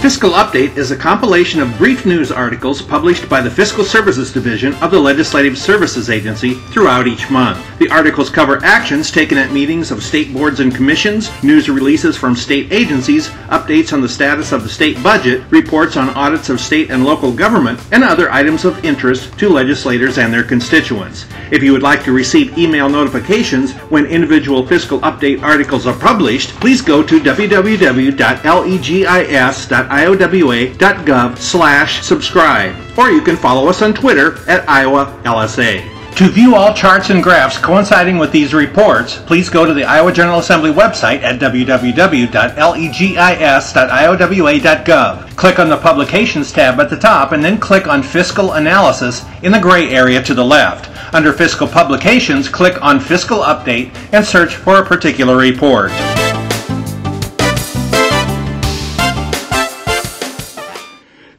Fiscal Update is a compilation of brief news articles published by the Fiscal Services Division of the Legislative Services Agency throughout each month. The articles cover actions taken at meetings of state boards and commissions, news releases from state agencies, updates on the status of the state budget, reports on audits of state and local government, and other items of interest to legislators and their constituents. If you would like to receive email notifications when individual Fiscal Update articles are published, please go to www.legis.com iowa.gov slash subscribe, or you can follow us on Twitter at Iowa LSA. To view all charts and graphs coinciding with these reports, please go to the Iowa General Assembly website at www.legis.iowa.gov. Click on the Publications tab at the top and then click on Fiscal Analysis in the gray area to the left. Under Fiscal Publications, click on Fiscal Update and search for a particular report.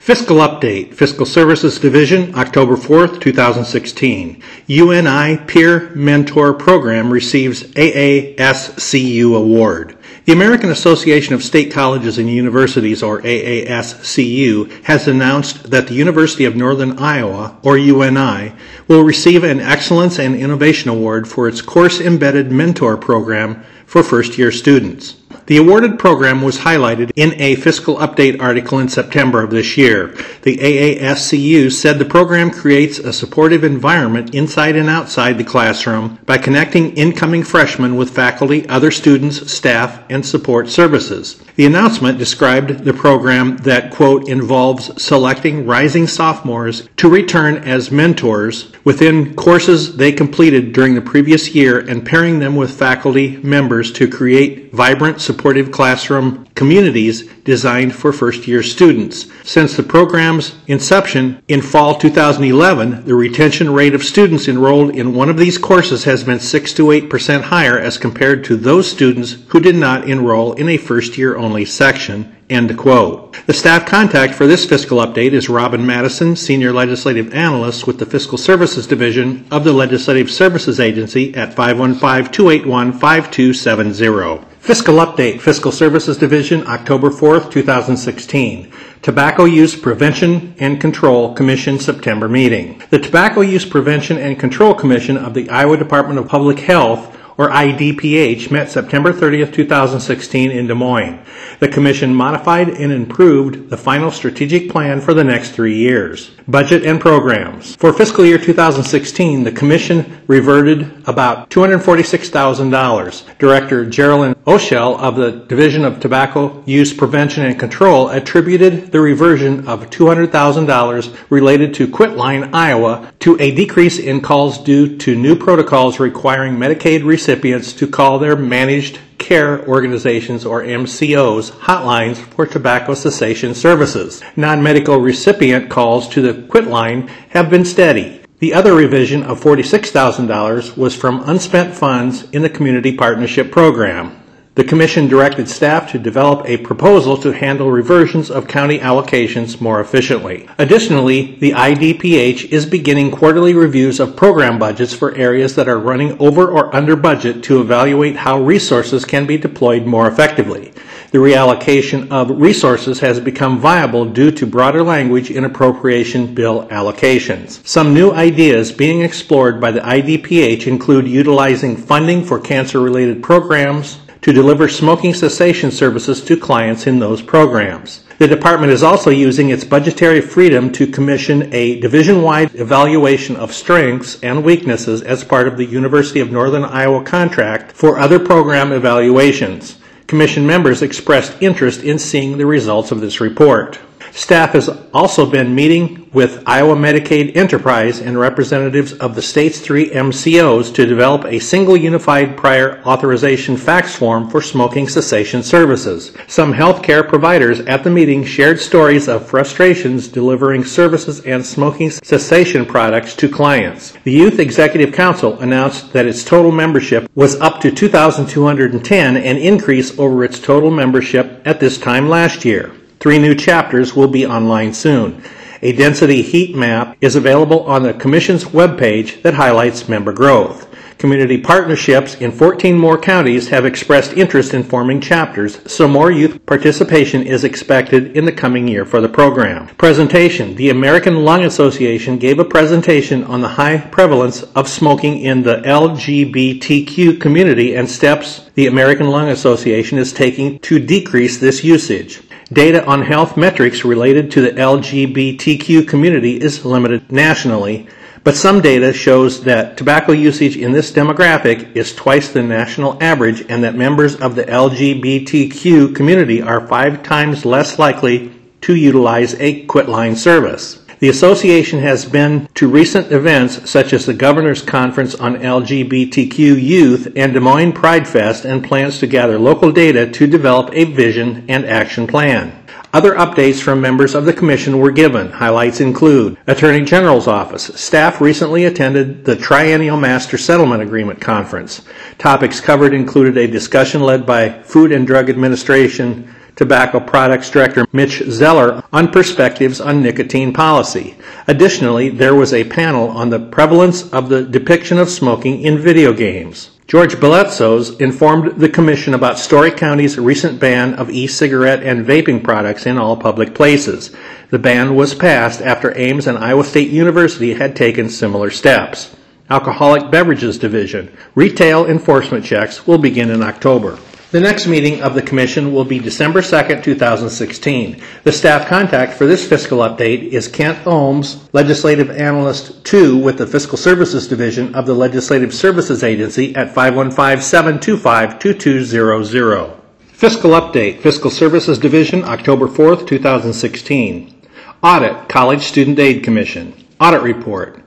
Fiscal Update, Fiscal Services Division, October 4th, 2016. UNI Peer Mentor Program receives AASCU Award. The American Association of State Colleges and Universities, or AASCU, has announced that the University of Northern Iowa, or UNI, will receive an Excellence and Innovation Award for its Course Embedded Mentor Program for first year students. The awarded program was highlighted in a fiscal update article in September of this year. The AASCU said the program creates a supportive environment inside and outside the classroom by connecting incoming freshmen with faculty, other students, staff, and support services. The announcement described the program that, quote, involves selecting rising sophomores to return as mentors within courses they completed during the previous year and pairing them with faculty members to create vibrant, supportive classroom communities designed for first year students. Since the program's inception in fall 2011, the retention rate of students enrolled in one of these courses has been 6 to 8% higher as compared to those students who did not enroll in a first year only section. End quote. The staff contact for this fiscal update is Robin Madison, Senior Legislative Analyst with the Fiscal Services Division of the Legislative Services Agency at 515 281 5270. Fiscal Update, Fiscal Services Division, October 4th, 2016. Tobacco Use Prevention and Control Commission September meeting. The Tobacco Use Prevention and Control Commission of the Iowa Department of Public Health or IDPH, met September 30th, 2016 in Des Moines. The Commission modified and improved the final strategic plan for the next three years. Budget and programs. For fiscal year 2016, the Commission reverted about $246,000. Director Geraldine Oshel of the Division of Tobacco Use Prevention and Control attributed the reversion of $200,000 related to Quitline, Iowa, to a decrease in calls due to new protocols requiring Medicaid recipients to call their managed care organizations or MCOs hotlines for tobacco cessation services. Non-Medicaid recipient calls to the Quitline have been steady. The other revision of $46,000 was from unspent funds in the Community Partnership Program. The Commission directed staff to develop a proposal to handle reversions of county allocations more efficiently. Additionally, the IDPH is beginning quarterly reviews of program budgets for areas that are running over or under budget to evaluate how resources can be deployed more effectively. The reallocation of resources has become viable due to broader language in appropriation bill allocations. Some new ideas being explored by the IDPH include utilizing funding for cancer related programs, to deliver smoking cessation services to clients in those programs. The department is also using its budgetary freedom to commission a division wide evaluation of strengths and weaknesses as part of the University of Northern Iowa contract for other program evaluations. Commission members expressed interest in seeing the results of this report. Staff has also been meeting with Iowa Medicaid Enterprise and representatives of the state's three MCOs to develop a single unified prior authorization fax form for smoking cessation services. Some healthcare providers at the meeting shared stories of frustrations delivering services and smoking cessation products to clients. The Youth Executive Council announced that its total membership was up to 2,210, an increase over its total membership at this time last year. Three new chapters will be online soon. A density heat map is available on the Commission's webpage that highlights member growth. Community partnerships in 14 more counties have expressed interest in forming chapters, so more youth participation is expected in the coming year for the program. Presentation The American Lung Association gave a presentation on the high prevalence of smoking in the LGBTQ community and steps the American Lung Association is taking to decrease this usage. Data on health metrics related to the LGBTQ community is limited nationally but some data shows that tobacco usage in this demographic is twice the national average and that members of the LGBTQ community are five times less likely to utilize a quitline service. The association has been to recent events such as the Governor's Conference on LGBTQ Youth and Des Moines Pride Fest and plans to gather local data to develop a vision and action plan. Other updates from members of the Commission were given. Highlights include Attorney General's Office. Staff recently attended the Triennial Master Settlement Agreement Conference. Topics covered included a discussion led by Food and Drug Administration Tobacco Products Director Mitch Zeller on perspectives on nicotine policy. Additionally, there was a panel on the prevalence of the depiction of smoking in video games. George Belitsos informed the Commission about Story County's recent ban of e cigarette and vaping products in all public places. The ban was passed after Ames and Iowa State University had taken similar steps. Alcoholic Beverages Division. Retail enforcement checks will begin in October. The next meeting of the Commission will be December 2nd, 2016. The staff contact for this fiscal update is Kent Ohms, Legislative Analyst 2 with the Fiscal Services Division of the Legislative Services Agency at 515-725-2200. Fiscal Update, Fiscal Services Division, October 4th, 2016. Audit, College Student Aid Commission. Audit Report.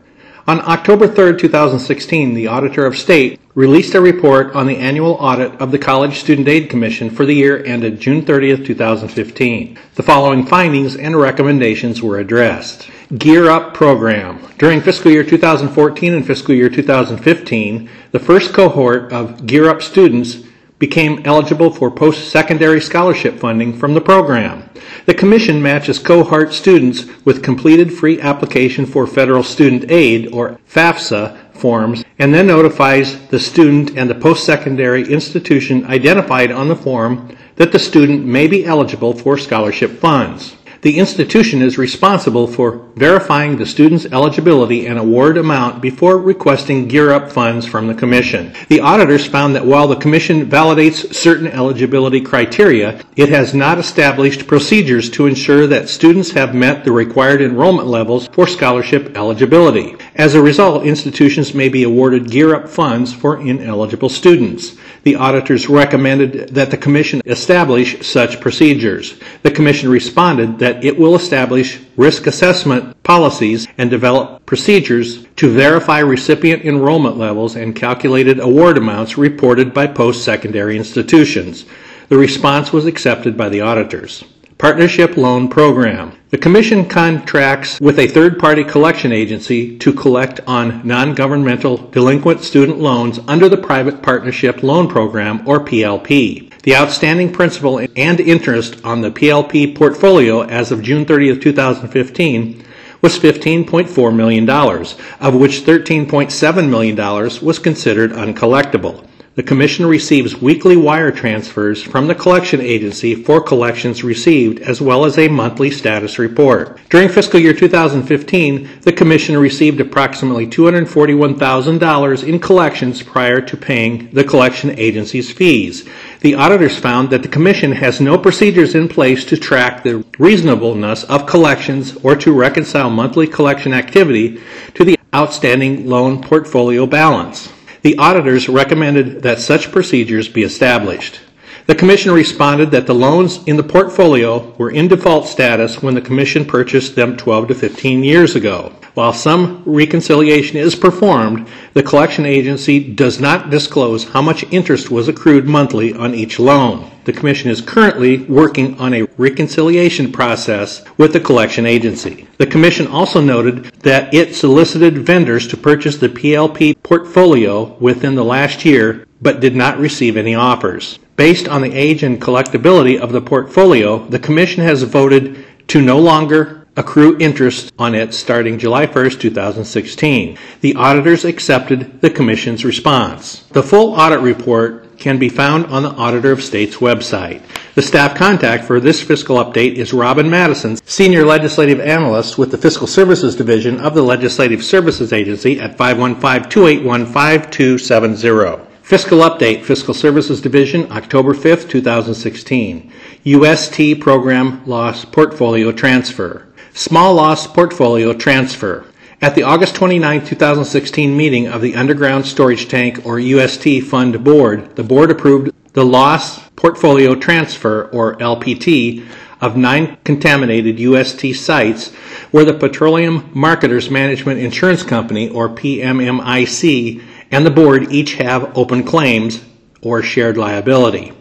On October 3, 2016, the Auditor of State released a report on the annual audit of the College Student Aid Commission for the year ended June 30, 2015. The following findings and recommendations were addressed. Gear Up Program. During fiscal year 2014 and fiscal year 2015, the first cohort of Gear Up students became eligible for post-secondary scholarship funding from the program. The Commission matches cohort students with completed free application for federal student aid, or FAFSA, forms and then notifies the student and the post-secondary institution identified on the form that the student may be eligible for scholarship funds. The institution is responsible for verifying the student's eligibility and award amount before requesting Gear Up funds from the Commission. The auditors found that while the Commission validates certain eligibility criteria, it has not established procedures to ensure that students have met the required enrollment levels for scholarship eligibility. As a result, institutions may be awarded Gear Up funds for ineligible students. The auditors recommended that the Commission establish such procedures. The Commission responded that it will establish risk assessment policies and develop procedures to verify recipient enrollment levels and calculated award amounts reported by post-secondary institutions. The response was accepted by the auditors. Partnership Loan Program. The Commission contracts with a third party collection agency to collect on non governmental delinquent student loans under the Private Partnership Loan Program, or PLP. The outstanding principal and interest on the PLP portfolio as of June 30, 2015 was $15.4 million, of which $13.7 million was considered uncollectible. The Commission receives weekly wire transfers from the collection agency for collections received, as well as a monthly status report. During fiscal year 2015, the Commission received approximately $241,000 in collections prior to paying the collection agency's fees. The auditors found that the Commission has no procedures in place to track the reasonableness of collections or to reconcile monthly collection activity to the outstanding loan portfolio balance. The auditors recommended that such procedures be established. The Commission responded that the loans in the portfolio were in default status when the Commission purchased them 12 to 15 years ago. While some reconciliation is performed, the collection agency does not disclose how much interest was accrued monthly on each loan. The Commission is currently working on a reconciliation process with the collection agency. The Commission also noted that it solicited vendors to purchase the PLP portfolio within the last year but did not receive any offers. Based on the age and collectability of the portfolio, the Commission has voted to no longer accrue interest on it starting July 1, 2016. The auditors accepted the Commission's response. The full audit report can be found on the Auditor of State's website. The staff contact for this fiscal update is Robin Madison, Senior Legislative Analyst with the Fiscal Services Division of the Legislative Services Agency at 515 281 5270. Fiscal Update, Fiscal Services Division, October 5th, 2016. UST Program Loss Portfolio Transfer. Small Loss Portfolio Transfer. At the August 29, 2016 meeting of the Underground Storage Tank or UST Fund Board, the board approved the Loss Portfolio Transfer or LPT of nine contaminated UST sites where the Petroleum Marketers Management Insurance Company or PMMIC and the board each have open claims or shared liability.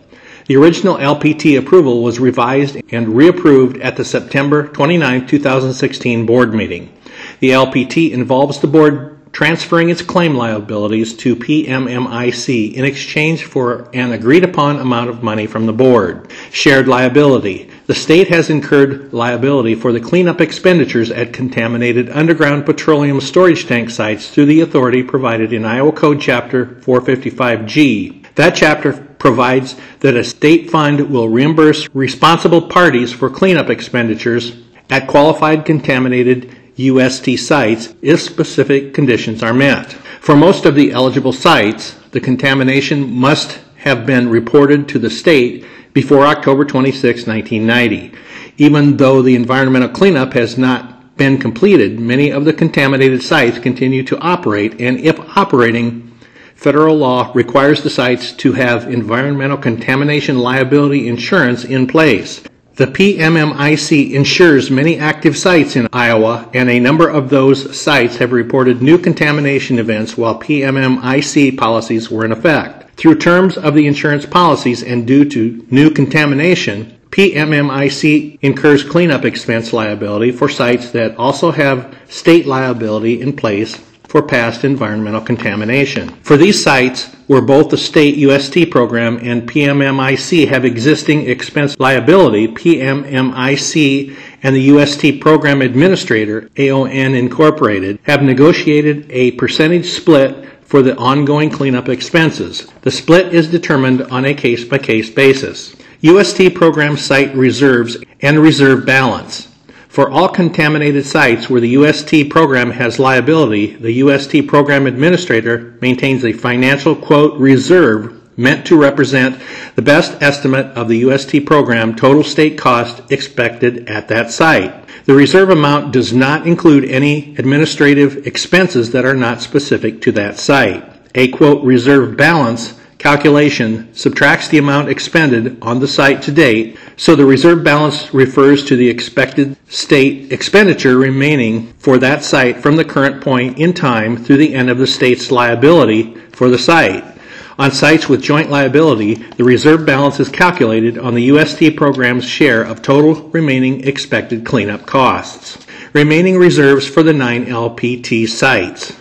The original LPT approval was revised and reapproved at the September 29, 2016 board meeting. The LPT involves the board transferring its claim liabilities to PMMIC in exchange for an agreed upon amount of money from the board. Shared liability. The state has incurred liability for the cleanup expenditures at contaminated underground petroleum storage tank sites through the authority provided in Iowa Code Chapter 455G. That chapter provides that a state fund will reimburse responsible parties for cleanup expenditures at qualified contaminated UST sites if specific conditions are met. For most of the eligible sites, the contamination must have been reported to the state before October 26, 1990. Even though the environmental cleanup has not been completed, many of the contaminated sites continue to operate, and if operating, federal law requires the sites to have environmental contamination liability insurance in place. The PMMIC insures many active sites in Iowa, and a number of those sites have reported new contamination events while PMMIC policies were in effect. Through terms of the insurance policies and due to new contamination, PMMIC incurs cleanup expense liability for sites that also have state liability in place for past environmental contamination. For these sites, where both the state UST program and PMMIC have existing expense liability, PMMIC and the UST program administrator, AON Incorporated, have negotiated a percentage split for the ongoing cleanup expenses. The split is determined on a case by case basis. UST program site reserves and reserve balance. For all contaminated sites where the UST program has liability, the UST program administrator maintains a financial quote reserve meant to represent the best estimate of the UST program total state cost expected at that site. The reserve amount does not include any administrative expenses that are not specific to that site. A quote reserve balance calculation subtracts the amount expended on the site to date, so the reserve balance refers to the expected state expenditure remaining for that site from the current point in time through the end of the state's liability for the site. On sites with joint liability, the reserve balance is calculated on the UST program's share of total remaining expected cleanup costs. Remaining reserves for the nine LPT sites.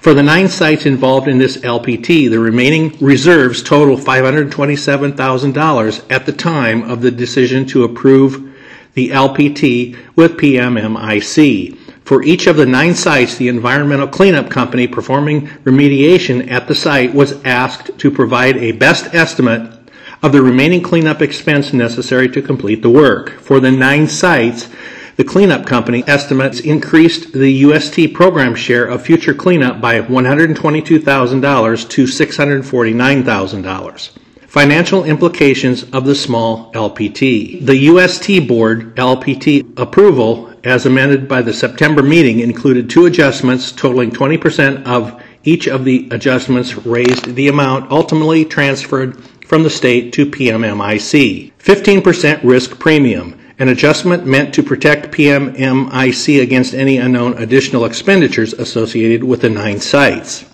For the nine sites involved in this LPT, the remaining reserves total $527,000 at the time of the decision to approve the LPT with PMMIC. For each of the nine sites, the environmental cleanup company performing remediation at the site was asked to provide a best estimate of the remaining cleanup expense necessary to complete the work. For the nine sites, the cleanup company estimates increased the UST program share of future cleanup by $122,000 to $649,000. Financial implications of the small LPT. The UST board LPT approval, as amended by the September meeting, included two adjustments totaling 20% of each of the adjustments raised the amount ultimately transferred from the state to PMMIC. 15% risk premium an adjustment meant to protect PMMIC against any unknown additional expenditures associated with the nine sites.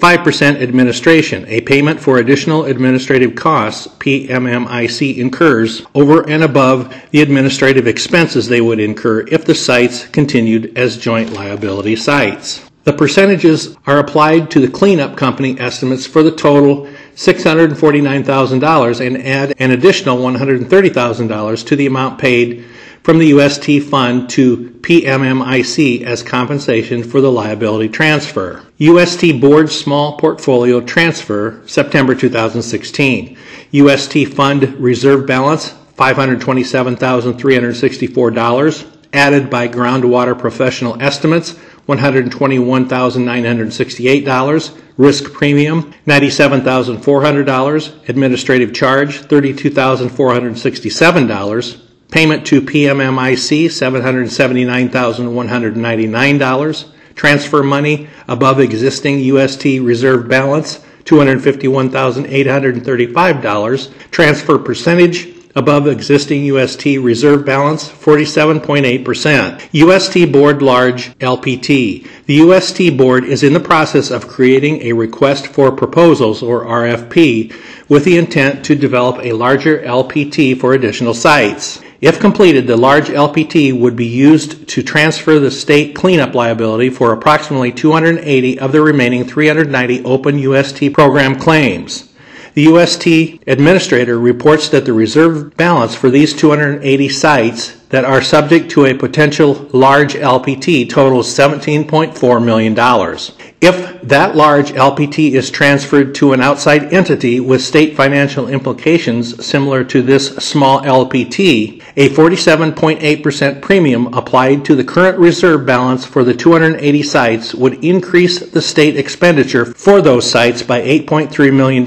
5% administration, a payment for additional administrative costs PMMIC incurs over and above the administrative expenses they would incur if the sites continued as joint liability sites. The percentages are applied to the cleanup company estimates for the total $649,000 and add an additional $130,000 to the amount paid from the UST fund to PMMIC as compensation for the liability transfer. UST Board Small Portfolio Transfer, September 2016. UST Fund Reserve Balance, $527,364, added by Groundwater Professional Estimates, $121,968. Risk premium, $97,400. Administrative charge, $32,467. Payment to PMMIC, $779,199. Transfer money above existing UST reserve balance, $251,835. Transfer percentage above existing UST reserve balance 47.8%. UST Board Large LPT. The UST Board is in the process of creating a request for proposals or RFP with the intent to develop a larger LPT for additional sites. If completed, the large LPT would be used to transfer the state cleanup liability for approximately 280 of the remaining 390 open UST program claims. The UST administrator reports that the reserve balance for these 280 sites that are subject to a potential large LPT totals $17.4 million. If that large LPT is transferred to an outside entity with state financial implications similar to this small LPT, a 47.8% premium applied to the current reserve balance for the 280 sites would increase the state expenditure for those sites by $8.3 million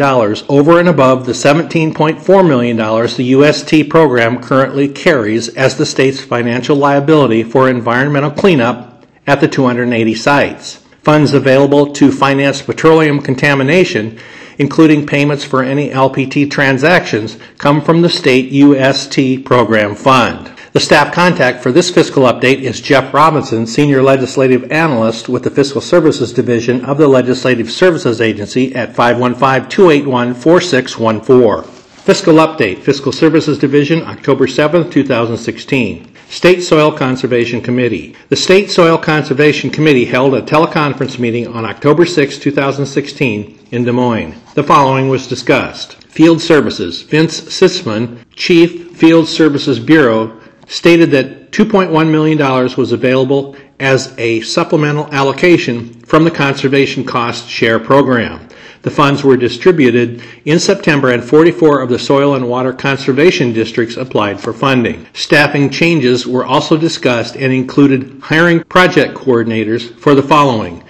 over and above the $17.4 million the UST program currently carries as the state's financial liability for environmental cleanup at the 280 sites. Funds available to finance petroleum contamination, including payments for any LPT transactions, come from the state UST program fund. The staff contact for this fiscal update is Jeff Robinson, Senior Legislative Analyst with the Fiscal Services Division of the Legislative Services Agency at 515 281 4614. Fiscal Update, Fiscal Services Division, October 7, 2016. State Soil Conservation Committee. The State Soil Conservation Committee held a teleconference meeting on October 6, 2016 in Des Moines. The following was discussed. Field Services. Vince Sitzmann, Chief Field Services Bureau, stated that $2.1 million was available as a supplemental allocation from the Conservation Cost Share Program. The funds were distributed in September and 44 of the soil and water conservation districts applied for funding. Staffing changes were also discussed and included hiring project coordinators for the following.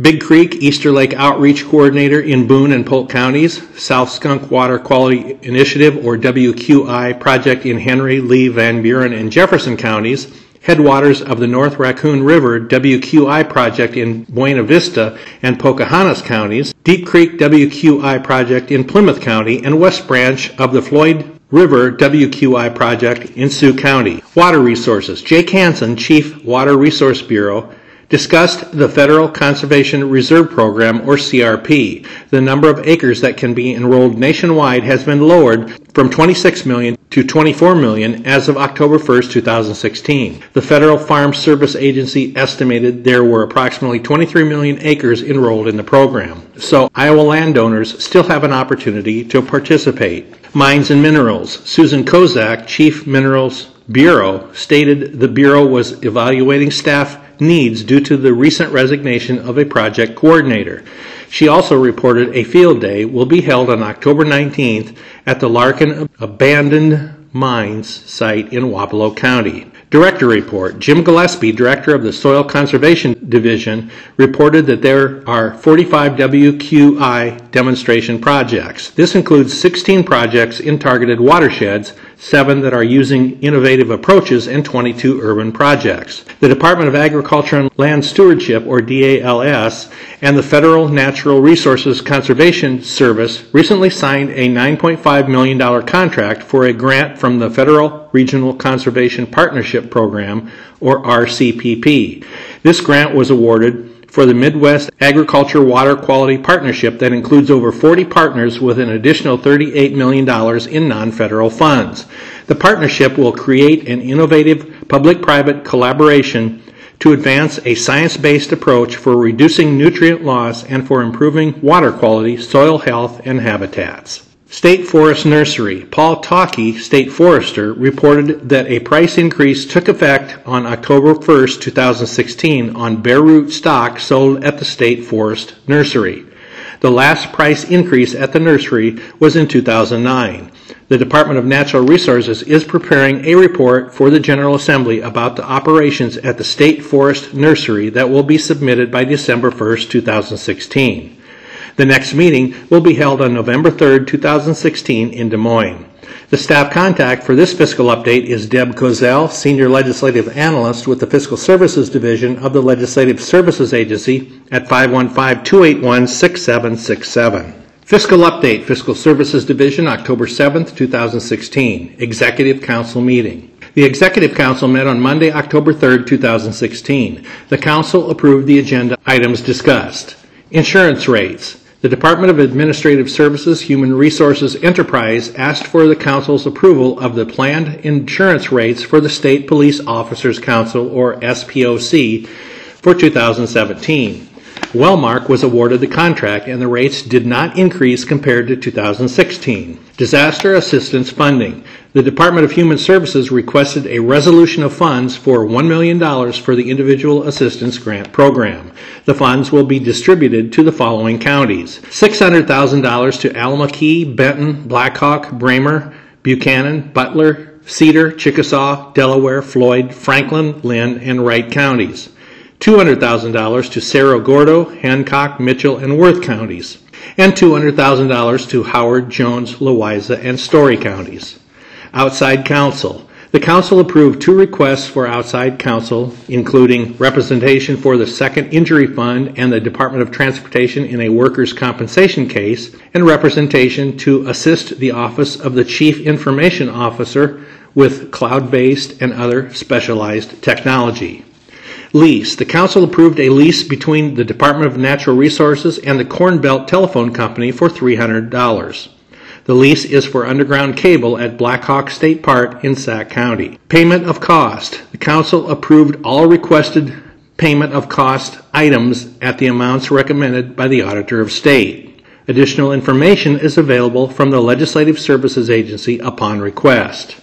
Big Creek Easter Lake Outreach Coordinator in Boone and Polk counties, South Skunk Water Quality Initiative or WQI project in Henry, Lee, Van Buren, and Jefferson counties, headwaters of the North Raccoon River WQI project in Buena Vista and Pocahontas counties, Deep Creek WQI project in Plymouth County, and West Branch of the Floyd River WQI project in Sioux County. Water Resources. Jake Hansen, Chief Water Resource Bureau, discussed the Federal Conservation Reserve Program, or CRP. The number of acres that can be enrolled nationwide has been lowered from 26 million to 24 million as of October 1, 2016. The Federal Farm Service Agency estimated there were approximately 23 million acres enrolled in the program. So Iowa landowners still have an opportunity to participate. Mines and Minerals. Susan Kozak, Chief Minerals Bureau, stated the Bureau was evaluating staff needs due to the recent resignation of a project coordinator. She also reported a field day will be held on October 19th at the Larkin Abandoned Mines site in Wapello County. Director report. Jim Gillespie, director of the Soil Conservation Division, reported that there are 45 WQI demonstration projects. This includes 16 projects in targeted watersheds, 7 that are using innovative approaches, and 22 urban projects. The Department of Agriculture and Land Stewardship, or DALS, and the Federal Natural Resources Conservation Service recently signed a $9.5 million contract for a grant from the Federal Regional Conservation Partnership Program, or RCPP. This grant was awarded for the Midwest Agriculture Water Quality Partnership that includes over 40 partners with an additional $38 million in non federal funds. The partnership will create an innovative public private collaboration to advance a science based approach for reducing nutrient loss and for improving water quality, soil health, and habitats. State Forest Nursery. Paul Tauke, State Forester, reported that a price increase took effect on October 1, 2016 on bare root stock sold at the State Forest Nursery. The last price increase at the nursery was in 2009. The Department of Natural Resources is preparing a report for the General Assembly about the operations at the State Forest Nursery that will be submitted by December 1, 2016. The next meeting will be held on November 3, 2016 in Des Moines. The staff contact for this fiscal update is Deb Kozel, Senior Legislative Analyst with the Fiscal Services Division of the Legislative Services Agency at 515-281-6767. Fiscal Update, Fiscal Services Division, October 7, 2016. Executive Council Meeting. The Executive Council met on Monday, October 3, 2016. The Council approved the agenda items discussed. Insurance rates. The Department of Administrative Services Human Resources Enterprise asked for the Council's approval of the planned insurance rates for the State Police Officers Council, or SPOC, for 2017. Wellmark was awarded the contract and the rates did not increase compared to 2016. Disaster Assistance Funding. The Department of Human Services requested a resolution of funds for $1 million for the Individual Assistance Grant Program. The funds will be distributed to the following counties $600,000 to Allamakee, Benton, Blackhawk, Bremer, Buchanan, Butler, Cedar, Chickasaw, Delaware, Floyd, Franklin, Linn, and Wright counties. $200,000 to Cerro Gordo, Hancock, Mitchell, and Worth counties, and $200,000 to Howard, Jones, Louisa, and Story counties. Outside counsel. The council approved two requests for outside counsel, including representation for the Second Injury Fund and the Department of Transportation in a workers' compensation case, and representation to assist the Office of the Chief Information Officer with cloud based and other specialized technology. Lease. The council approved a lease between the Department of Natural Resources and the Corn Belt Telephone Company for $300. The lease is for underground cable at Blackhawk State Park in Sac County. Payment of cost. The council approved all requested payment of cost items at the amounts recommended by the Auditor of State. Additional information is available from the Legislative Services Agency upon request.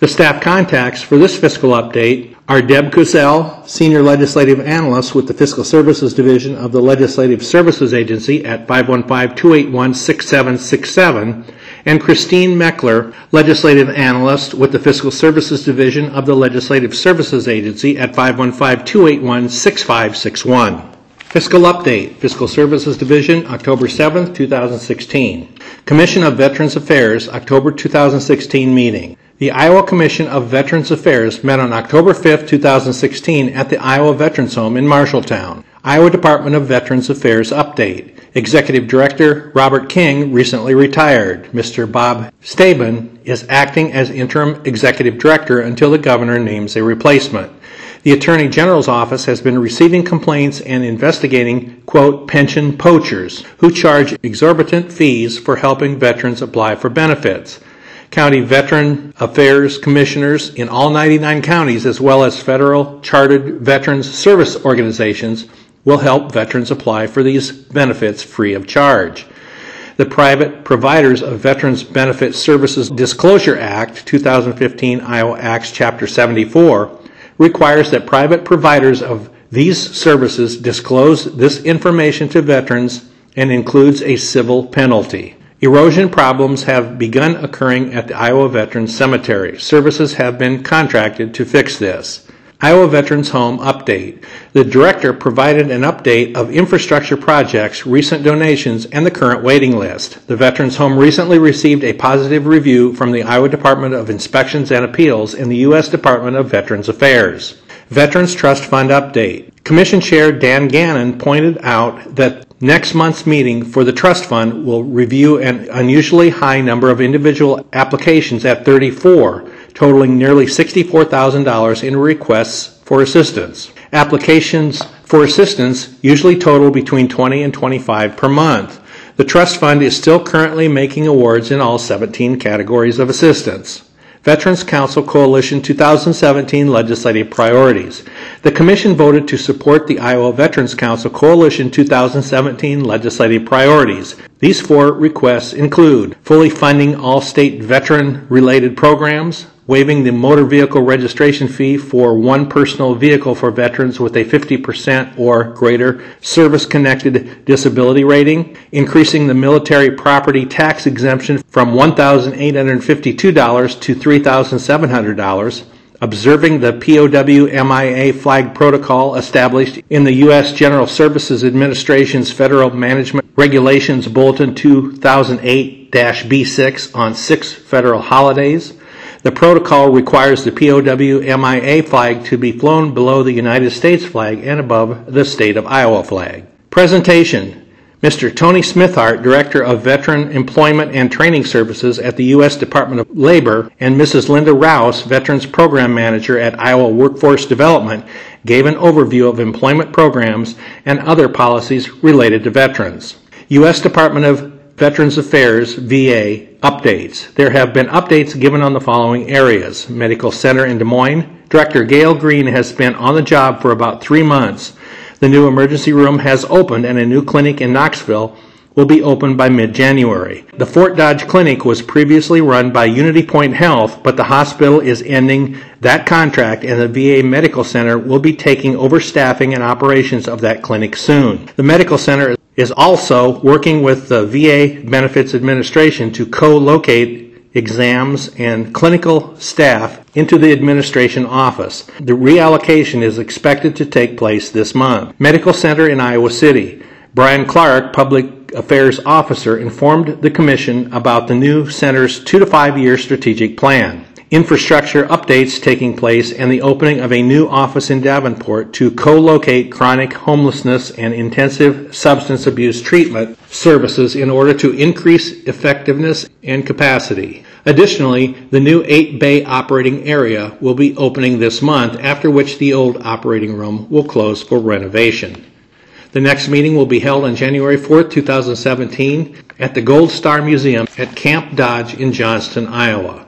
The staff contacts for this fiscal update are Deb Kozel, Senior Legislative Analyst with the Fiscal Services Division of the Legislative Services Agency at 515-281-6767, and Christine Mechler, Legislative Analyst with the Fiscal Services Division of the Legislative Services Agency at 515-281-6561. Fiscal Update, Fiscal Services Division, October 7, 2016. Commission of Veterans Affairs, October 2016 meeting. The Iowa Commission of Veterans Affairs met on October 5, 2016 at the Iowa Veterans Home in Marshalltown. Iowa Department of Veterans Affairs update. Executive Director Robert King recently retired. Mr. Bob Staben is acting as interim executive director until the governor names a replacement. The Attorney General's office has been receiving complaints and investigating, quote, pension poachers who charge exorbitant fees for helping veterans apply for benefits. County Veteran Affairs Commissioners in all 99 counties, as well as federal chartered veterans service organizations, will help veterans apply for these benefits free of charge. The Private Providers of Veterans Benefit Services Disclosure Act, 2015 Iowa Acts Chapter 74, requires that private providers of these services disclose this information to veterans and includes a civil penalty. Erosion problems have begun occurring at the Iowa Veterans Cemetery. Services have been contracted to fix this. Iowa Veterans Home update. The director provided an update of infrastructure projects, recent donations, and the current waiting list. The Veterans Home recently received a positive review from the Iowa Department of Inspections and Appeals and the U.S. Department of Veterans Affairs. Veterans Trust Fund update. Commission Chair Dan Gannon pointed out that Next month's meeting for the trust fund will review an unusually high number of individual applications at 34, totaling nearly $64,000 in requests for assistance. Applications for assistance usually total between 20 and 25 per month. The trust fund is still currently making awards in all 17 categories of assistance. Veterans Council Coalition 2017 legislative priorities. The Commission voted to support the Iowa Veterans Council Coalition 2017 legislative priorities. These four requests include fully funding all state veteran related programs, waiving the motor vehicle registration fee for one personal vehicle for veterans with a 50% or greater service connected disability rating, increasing the military property tax exemption from $1,852 to $3,700, observing the POW MIA flag protocol established in the U.S. General Services Administration's Federal Management Regulations Bulletin 2008 B6 on six federal holidays the protocol requires the POW MIA flag to be flown below the United States flag and above the state of Iowa flag. Presentation Mr. Tony Smithart, Director of Veteran Employment and Training Services at the U.S. Department of Labor, and Mrs. Linda Rouse, Veterans Program Manager at Iowa Workforce Development, gave an overview of employment programs and other policies related to veterans. U.S. Department of Veterans Affairs, VA, updates. There have been updates given on the following areas. Medical Center in Des Moines. Director Gail Green has been on the job for about three months. The new emergency room has opened and a new clinic in Knoxville will be open by mid-January. The Fort Dodge Clinic was previously run by Unity Point Health, but the hospital is ending that contract and the VA Medical Center will be taking over staffing and operations of that clinic soon. The medical center is also working with the VA Benefits Administration to co-locate exams and clinical staff into the administration office. The reallocation is expected to take place this month. Medical Center in Iowa City. Brian Clark, Public Affairs Officer, informed the Commission about the new center's two to five year strategic plan infrastructure updates taking place, and the opening of a new office in Davenport to co locate chronic homelessness and intensive substance abuse treatment services in order to increase effectiveness and capacity. Additionally, the new 8 bay operating area will be opening this month, after which the old operating room will close for renovation. The next meeting will be held on January 4th, 2017 at the Gold Star Museum at Camp Dodge in Johnston, Iowa.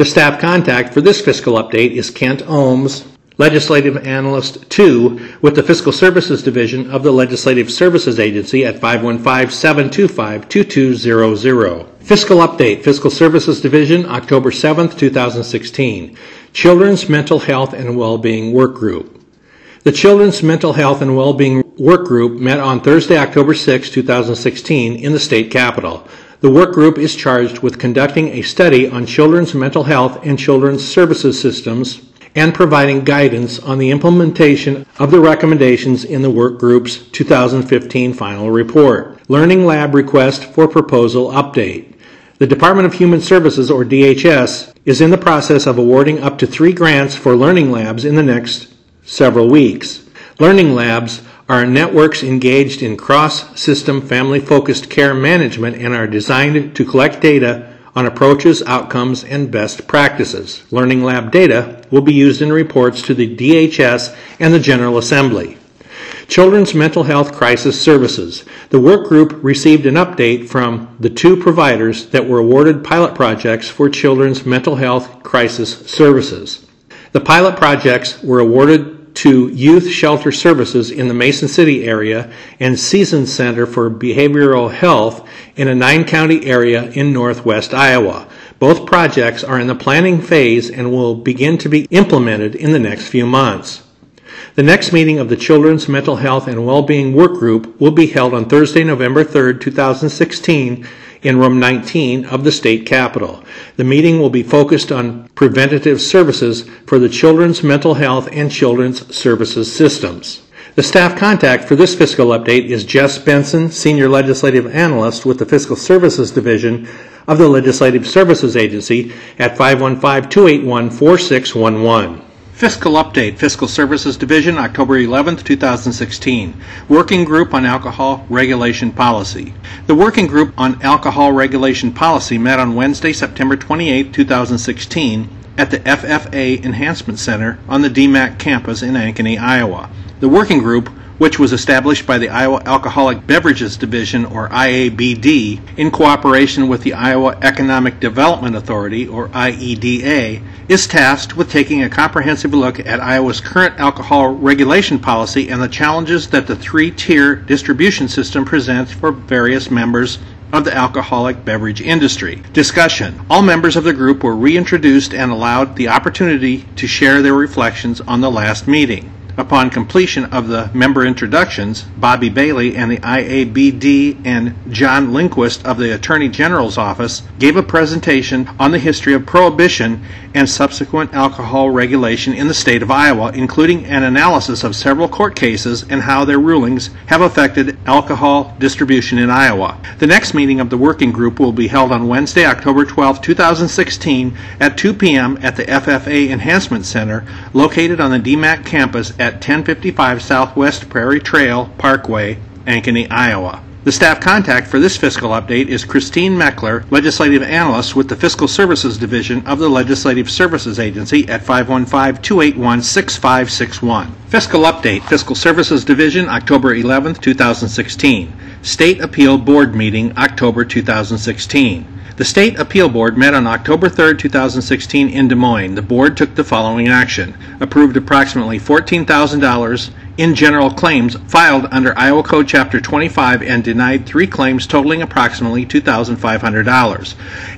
The staff contact for this fiscal update is Kent Ohms, Legislative Analyst 2 with the Fiscal Services Division of the Legislative Services Agency at 515-725-2200. Fiscal Update, Fiscal Services Division, October 7th, 2016. Children's Mental Health and Wellbeing Work Group. The Children's Mental Health and Wellbeing Work Group met on Thursday, October 6, 2016 in the state capitol. The work group is charged with conducting a study on children's mental health and children's services systems and providing guidance on the implementation of the recommendations in the work group's 2015 final report. Learning Lab request for proposal update. The Department of Human Services, or DHS, is in the process of awarding up to three grants for learning labs in the next several weeks. Learning labs are networks engaged in cross-system family-focused care management and are designed to collect data on approaches, outcomes, and best practices. Learning Lab data will be used in reports to the DHS and the General Assembly. Children's Mental Health Crisis Services. The work group received an update from the two providers that were awarded pilot projects for children's mental health crisis services. The pilot projects were awarded to Youth Shelter Services in the Mason City area and Season Center for Behavioral Health in a nine county area in northwest Iowa. Both projects are in the planning phase and will begin to be implemented in the next few months. The next meeting of the Children's Mental Health and Wellbeing Work Group will be held on Thursday, November 3, 2016 in room 19 of the state capitol. The meeting will be focused on preventative services for the children's mental health and children's services systems. The staff contact for this fiscal update is Jess Benson, Senior Legislative Analyst with the Fiscal Services Division of the Legislative Services Agency at 515 281 4611. Fiscal Update, Fiscal Services Division, October 11, 2016. Working Group on Alcohol Regulation Policy. The Working Group on Alcohol Regulation Policy met on Wednesday, September 28, 2016 at the FFA Enhancement Center on the DMACC campus in Ankeny, Iowa. The working group which was established by the Iowa Alcoholic Beverages Division, or IABD, in cooperation with the Iowa Economic Development Authority, or IEDA, is tasked with taking a comprehensive look at Iowa's current alcohol regulation policy and the challenges that the three tier distribution system presents for various members of the alcoholic beverage industry. Discussion. All members of the group were reintroduced and allowed the opportunity to share their reflections on the last meeting. Upon completion of the member introductions, Bobby Bailey and the IABD and John Lindquist of the Attorney General's Office gave a presentation on the history of prohibition and subsequent alcohol regulation in the state of Iowa, including an analysis of several court cases and how their rulings have affected alcohol distribution in Iowa. The next meeting of the working group will be held on Wednesday, October 12, 2016 at 2 p.m. at the FFA Enhancement Center located on the DMACC campus at 1055 Southwest Prairie Trail Parkway, Ankeny, Iowa. The staff contact for this fiscal update is Christine Mechler, Legislative Analyst with the Fiscal Services Division of the Legislative Services Agency at 515-281-6561. Fiscal Update, Fiscal Services Division, October 11, 2016. State Appeal Board Meeting, October 2016. The State Appeal Board met on October 3, 2016 in Des Moines. The board took the following action. Approved approximately $14,000 in general claims filed under Iowa Code Chapter 25 and denied three claims totaling approximately $2,500.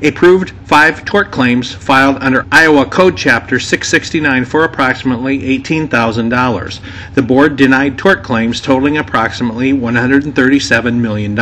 Approved five tort claims filed under Iowa Code Chapter 669 for approximately $18,000. The board denied tort claims totaling approximately $137 million.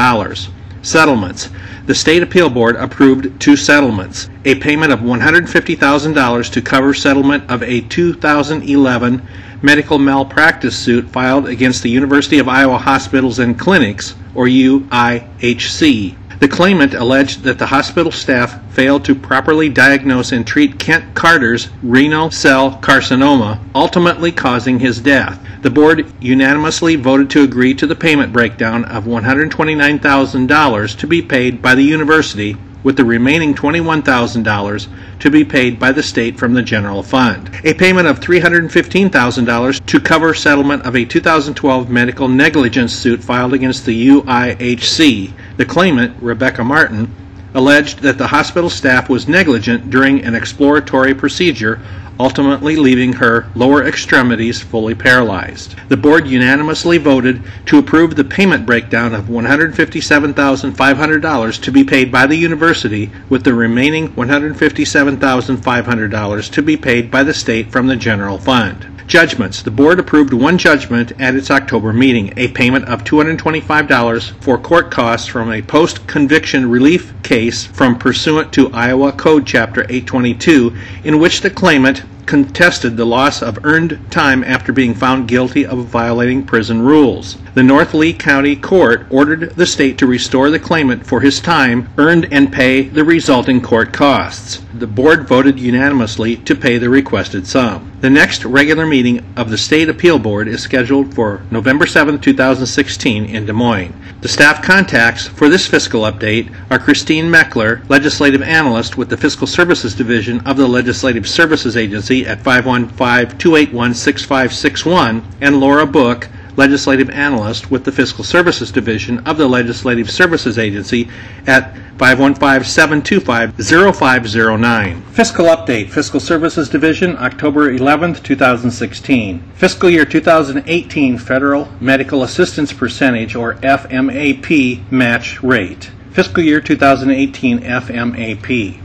Settlements. The State Appeal Board approved two settlements. A payment of $150,000 to cover settlement of a 2011 medical malpractice suit filed against the University of Iowa Hospitals and Clinics, or UIHC. The claimant alleged that the hospital staff failed to properly diagnose and treat Kent Carter's renal cell carcinoma, ultimately causing his death. The board unanimously voted to agree to the payment breakdown of $129,000 to be paid by the university with the remaining $21,000 to be paid by the state from the general fund. A payment of $315,000 to cover settlement of a 2012 medical negligence suit filed against the UIHC. The claimant, Rebecca Martin, alleged that the hospital staff was negligent during an exploratory procedure ultimately leaving her lower extremities fully paralyzed. The board unanimously voted to approve the payment breakdown of $157,500 to be paid by the university, with the remaining $157,500 to be paid by the state from the general fund. Judgments. The board approved one judgment at its October meeting, a payment of $225 for court costs from a post conviction relief case from pursuant to Iowa Code Chapter 822, in which the claimant contested the loss of earned time after being found guilty of violating prison rules. The North Lee County Court ordered the state to restore the claimant for his time earned and pay the resulting court costs. The board voted unanimously to pay the requested sum. The next regular meeting of the State Appeal Board is scheduled for November 7, 2016 in Des Moines. The staff contacts for this fiscal update are Christine Mechler, Legislative Analyst with the Fiscal Services Division of the Legislative Services Agency at 515-281-6561, and Laura Book, Legislative Analyst with the Fiscal Services Division of the Legislative Services Agency at 515-725-0509. Fiscal Update, Fiscal Services Division, October 11, 2016. Fiscal year 2018 Federal Medical Assistance Percentage, or FMAP, match rate. Fiscal year 2018 FMAP.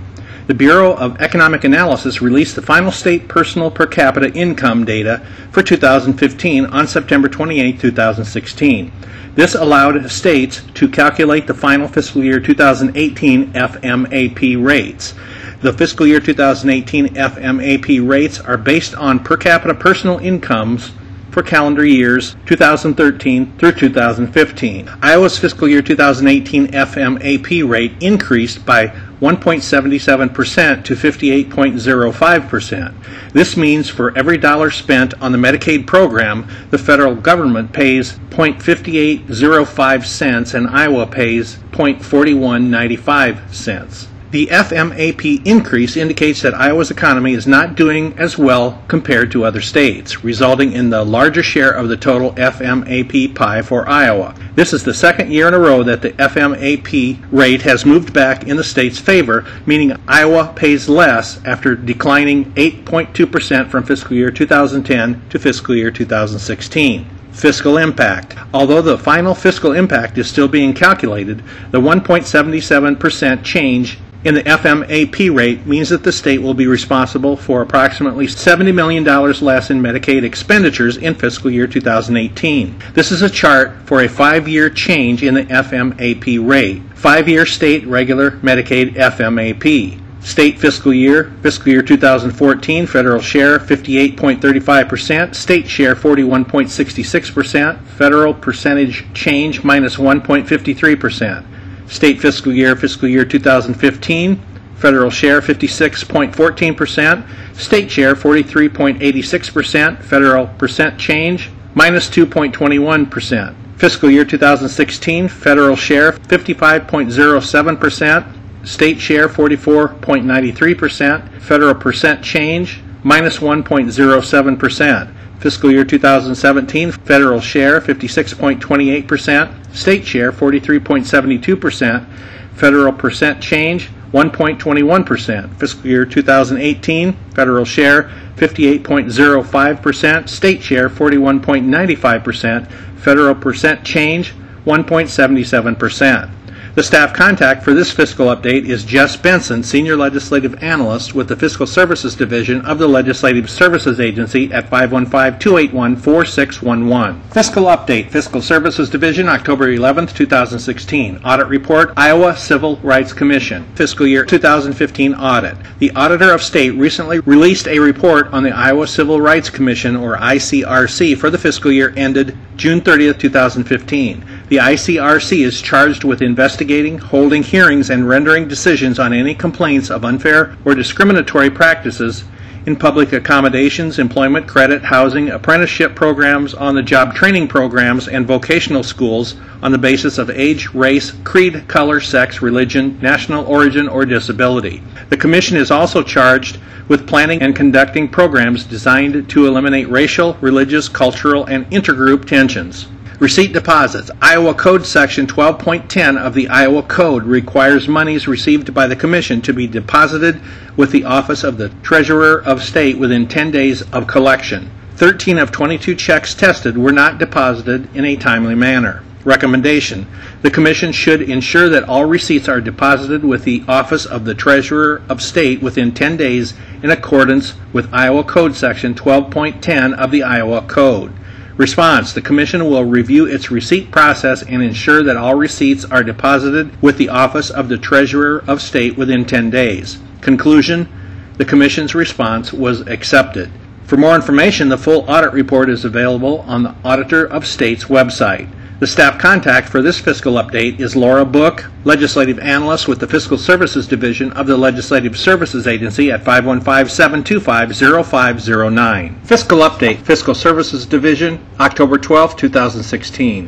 The Bureau of Economic Analysis released the final state personal per capita income data for 2015 on September 28, 2016. This allowed states to calculate the final fiscal year 2018 FMAP rates. The fiscal year 2018 FMAP rates are based on per capita personal incomes for calendar years 2013 through 2015. Iowa's fiscal year 2018 FMAP rate increased by 1.77% to 58.05%. This means for every dollar spent on the Medicaid program, the federal government pays 0.5805 cents and Iowa pays 0.4195 cents. The FMAP increase indicates that Iowa's economy is not doing as well compared to other states, resulting in the larger share of the total FMAP pie for Iowa. This is the second year in a row that the FMAP rate has moved back in the state's favor, meaning Iowa pays less after declining 8.2% from fiscal year 2010 to fiscal year 2016. Fiscal impact. Although the final fiscal impact is still being calculated, the 1.77% change in the FMAP rate means that the state will be responsible for approximately $70 million less in Medicaid expenditures in fiscal year 2018. This is a chart for a five year change in the FMAP rate. Five year state regular Medicaid FMAP. State fiscal year, fiscal year 2014, federal share 58.35%, state share 41.66%, federal percentage change minus 1.53%. State fiscal year, fiscal year 2015, federal share 56.14%, state share 43.86%, federal percent change minus 2.21%. Fiscal year 2016, federal share 55.07%, state share 44.93%, federal percent change minus 1.07%. Fiscal year 2017, federal share 56.28%, state share 43.72%, federal percent change 1.21%. Fiscal year 2018, federal share 58.05%, state share 41.95%, federal percent change 1.77%. The staff contact for this fiscal update is Jess Benson, Senior Legislative Analyst with the Fiscal Services Division of the Legislative Services Agency at 515-281-4611. Fiscal Update, Fiscal Services Division, October 11, 2016. Audit Report, Iowa Civil Rights Commission, Fiscal Year 2015 Audit. The Auditor of State recently released a report on the Iowa Civil Rights Commission, or ICRC, for the fiscal year ended June 30, 2015. The ICRC is charged with investigating, holding hearings, and rendering decisions on any complaints of unfair or discriminatory practices in public accommodations, employment, credit, housing, apprenticeship programs, on the job training programs, and vocational schools on the basis of age, race, creed, color, sex, religion, national origin, or disability. The Commission is also charged with planning and conducting programs designed to eliminate racial, religious, cultural, and intergroup tensions. Receipt deposits. Iowa Code Section 12.10 of the Iowa Code requires monies received by the Commission to be deposited with the Office of the Treasurer of State within 10 days of collection. 13 of 22 checks tested were not deposited in a timely manner. Recommendation The Commission should ensure that all receipts are deposited with the Office of the Treasurer of State within 10 days in accordance with Iowa Code Section 12.10 of the Iowa Code. Response The Commission will review its receipt process and ensure that all receipts are deposited with the Office of the Treasurer of State within 10 days. Conclusion The Commission's response was accepted. For more information, the full audit report is available on the Auditor of State's website. The staff contact for this fiscal update is Laura Book, Legislative Analyst with the Fiscal Services Division of the Legislative Services Agency at 515-725-0509. Fiscal Update, Fiscal Services Division, October 12, 2016.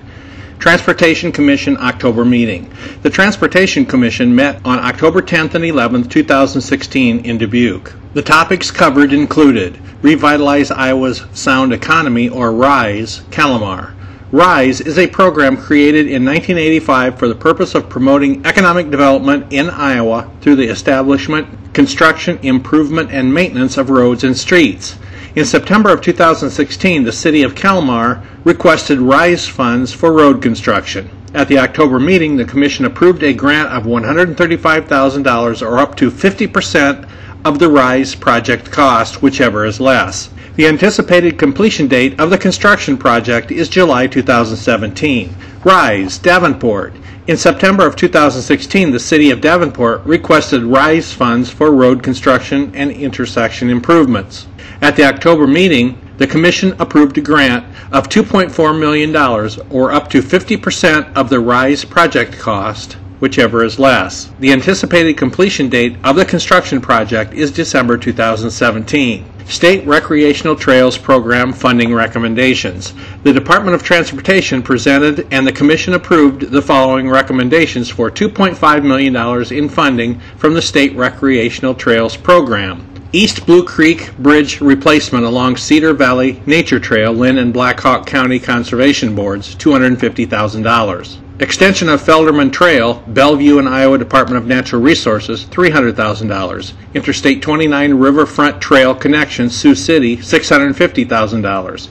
Transportation Commission October meeting. The Transportation Commission met on October 10th and 11th, 2016 in Dubuque. The topics covered included Revitalize Iowa's Sound Economy or RISE, Calmar. RISE is a program created in 1985 for the purpose of promoting economic development in Iowa through the establishment, construction, improvement, and maintenance of roads and streets. In September of 2016, the City of Calmar requested RISE funds for road construction. At the October meeting, the Commission approved a grant of $135,000 or up to 50% of the RISE project cost, whichever is less. The anticipated completion date of the construction project is July 2017. RISE, Davenport. In September of 2016, the City of Davenport requested RISE funds for road construction and intersection improvements. At the October meeting, the Commission approved a grant of $2.4 million, or up to 50% of the RISE project cost, whichever is less. The anticipated completion date of the construction project is December 2017. State Recreational Trails Program funding recommendations. The Department of Transportation presented and the Commission approved the following recommendations for $2.5 million in funding from the State Recreational Trails Program. East Blue Creek Bridge replacement along Cedar Valley Nature Trail, Linn and Black Hawk County Conservation Boards, $250,000. Extension of Felderman Trail, Bellevue and Iowa Department of Natural Resources, $300,000. Interstate 29 Riverfront Trail Connection, Sioux City, $650,000.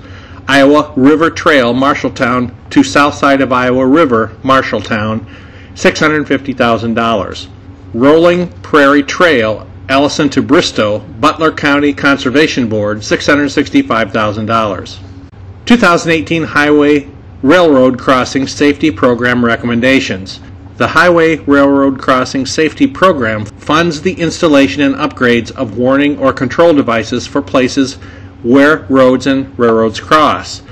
Iowa River Trail, Marshalltown to south side of Iowa River, Marshalltown, $650,000. Rolling Prairie Trail, Allison to Bristow, Butler County Conservation Board, $665,000. 2018 Highway Railroad Crossing Safety Program recommendations. The Highway Railroad Crossing Safety Program funds the installation and upgrades of warning or control devices for places where roads and railroads cross.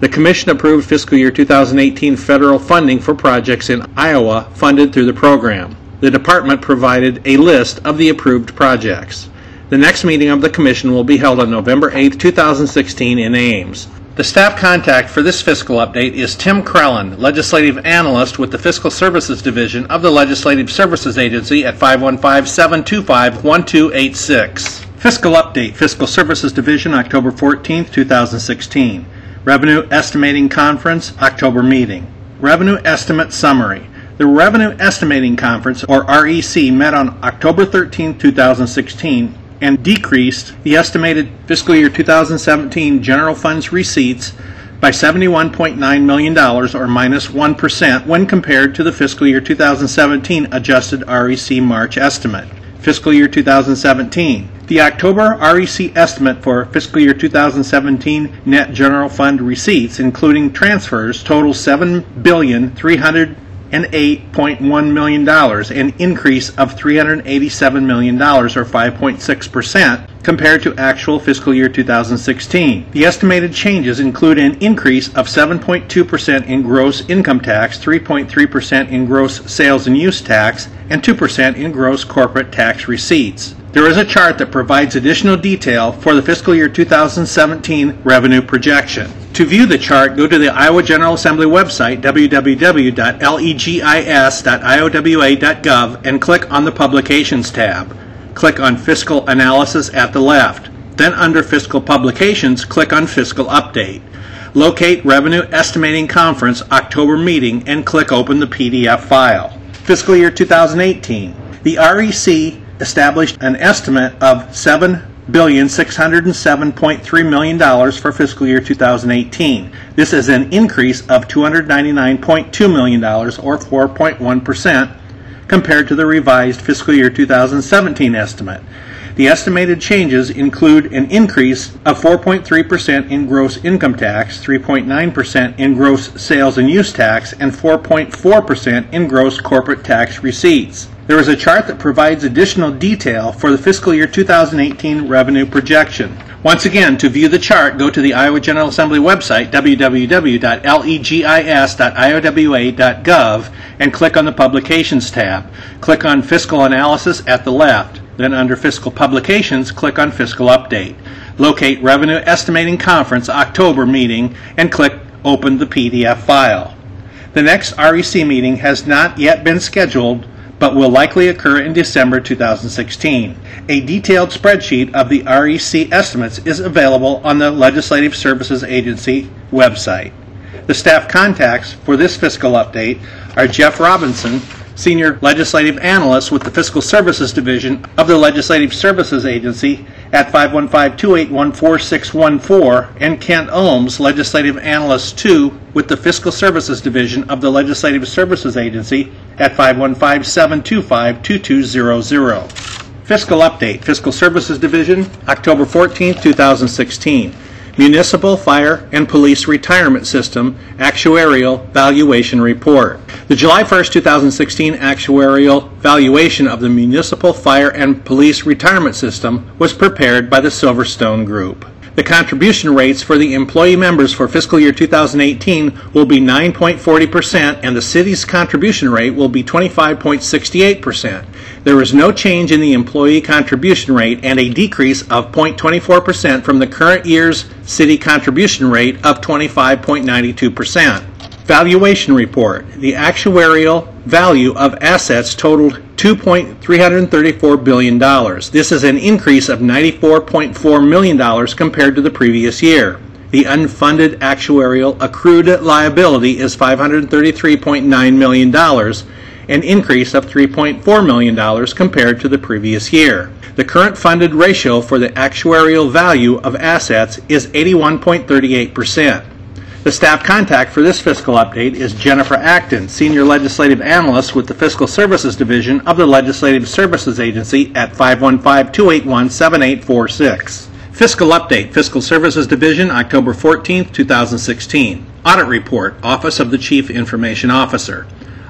The Commission approved fiscal year 2018 federal funding for projects in Iowa funded through the program. The Department provided a list of the approved projects. The next meeting of the Commission will be held on November 8, 2016 in Ames. The staff contact for this fiscal update is Tim Crellin, Legislative Analyst with the Fiscal Services Division of the Legislative Services Agency at 515-725-1286. Fiscal Update, Fiscal Services Division, October 14, 2016. Revenue Estimating Conference, October meeting. Revenue Estimate Summary. The Revenue Estimating Conference, or REC, met on October 13, 2016, and decreased the estimated fiscal year 2017 general funds receipts by $71.9 million, or minus 1, when compared to the fiscal year 2017 adjusted REC March estimate. Fiscal year 2017. The October REC estimate for fiscal year 2017 net general fund receipts, including transfers, totals seven billion three hundred and $8.1 million, an increase of $387 million, or 5.6%, compared to actual fiscal year 2016. The estimated changes include an increase of 7.2% in gross income tax, 3.3% in gross sales and use tax, and 2% in gross corporate tax receipts. There is a chart that provides additional detail for the fiscal year 2017 revenue projection. To view the chart, go to the Iowa General Assembly website, www.legis.iowa.gov, and click on the Publications tab. Click on Fiscal Analysis at the left. Then under Fiscal Publications, click on Fiscal Update. Locate Revenue Estimating Conference October meeting and click Open the PDF file. Fiscal year 2018. The REC established an estimate of $7,607.3 million for fiscal year 2018. This is an increase of 299.2 million dollars or 4.1 percent compared to the revised fiscal year 2017 estimate. The estimated changes include an increase of 4.3% in gross income tax, 3.9% in gross sales and use tax, and 4.4% in gross corporate tax receipts. There is a chart that provides additional detail for the fiscal year 2018 revenue projection. Once again, to view the chart, go to the Iowa General Assembly website, www.legis.iowa.gov, and click on the Publications tab. Click on Fiscal Analysis at the left. Then under Fiscal Publications, click on Fiscal Update. Locate Revenue Estimating Conference October meeting and click Open the PDF file. The next REC meeting has not yet been scheduled but will likely occur in December 2016. A detailed spreadsheet of the REC estimates is available on the Legislative Services Agency website. The staff contacts for this fiscal update are Jeff Robinson, Senior Legislative Analyst with the Fiscal Services Division of the Legislative Services Agency at 515-281-4614, and Kent Ohms, Legislative Analyst 2 with the Fiscal Services Division of the Legislative Services Agency at 515-725-2200. Fiscal Update, Fiscal Services Division, October 14, 2016. Municipal Fire and Police Retirement System Actuarial Valuation Report. The July 1, 2016 actuarial valuation of the Municipal Fire and Police Retirement System was prepared by the Silverstone Group. The contribution rates for the employee members for fiscal year 2018 will be 9.40% and the city's contribution rate will be 25.68%. There is no change in the employee contribution rate and a decrease of 0.24% from the current year's city contribution rate of 25.92%. Valuation report. The actuarial value of assets totaled $2.334 billion. This is an increase of $94.4 million compared to the previous year. The unfunded actuarial accrued liability is $533.9 million, an increase of $3.4 million compared to the previous year. The current funded ratio for the actuarial value of assets is 81.38%. The staff contact for this fiscal update is Jennifer Acton, Senior Legislative Analyst with the Fiscal Services Division of the Legislative Services Agency at 515 281 7846. Fiscal Update, Fiscal Services Division, October 14, 2016. Audit Report, Office of the Chief Information Officer.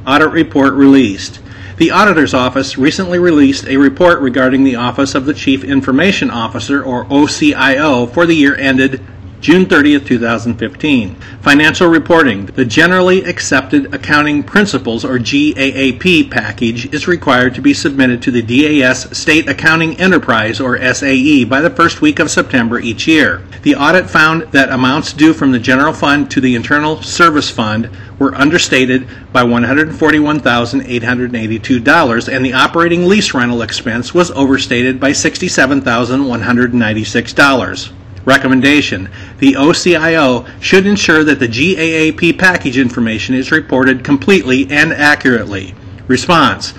Audit Report released. The Auditor's Office recently released a report regarding the Office of the Chief Information Officer, or OCIO, for the year ended June 30, 2015. Financial reporting. The Generally Accepted Accounting Principles, or GAAP package, is required to be submitted to the DAS State Accounting Enterprise, or SAE, by the first week of September each year. The audit found that amounts due from the general fund to the Internal Service Fund were understated by $141,882, and the operating lease rental expense was overstated by $67,196. Recommendation The OCIO should ensure that the GAAP package information is reported completely and accurately. Response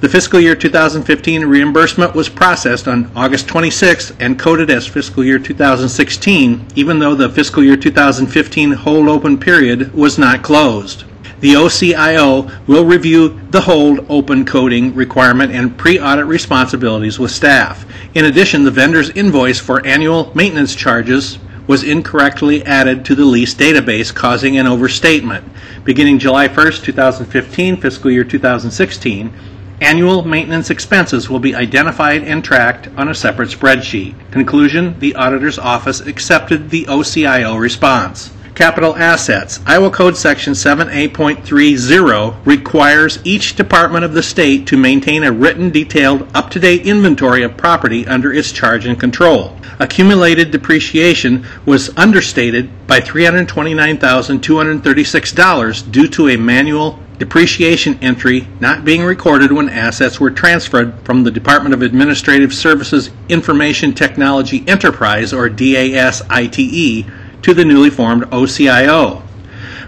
The fiscal year 2015 reimbursement was processed on August 26 and coded as fiscal year 2016, even though the fiscal year 2015 hold open period was not closed. The OCIO will review the hold open coding requirement and pre audit responsibilities with staff. In addition, the vendor's invoice for annual maintenance charges was incorrectly added to the lease database, causing an overstatement. Beginning July 1st, 2015, fiscal year 2016, annual maintenance expenses will be identified and tracked on a separate spreadsheet. Conclusion The Auditor's Office accepted the OCIO response. Capital assets. Iowa Code Section 7A.30 requires each department of the state to maintain a written, detailed, up to date inventory of property under its charge and control. Accumulated depreciation was understated by $329,236 due to a manual depreciation entry not being recorded when assets were transferred from the Department of Administrative Services Information Technology Enterprise, or DAS ITE, to the newly formed OCIO.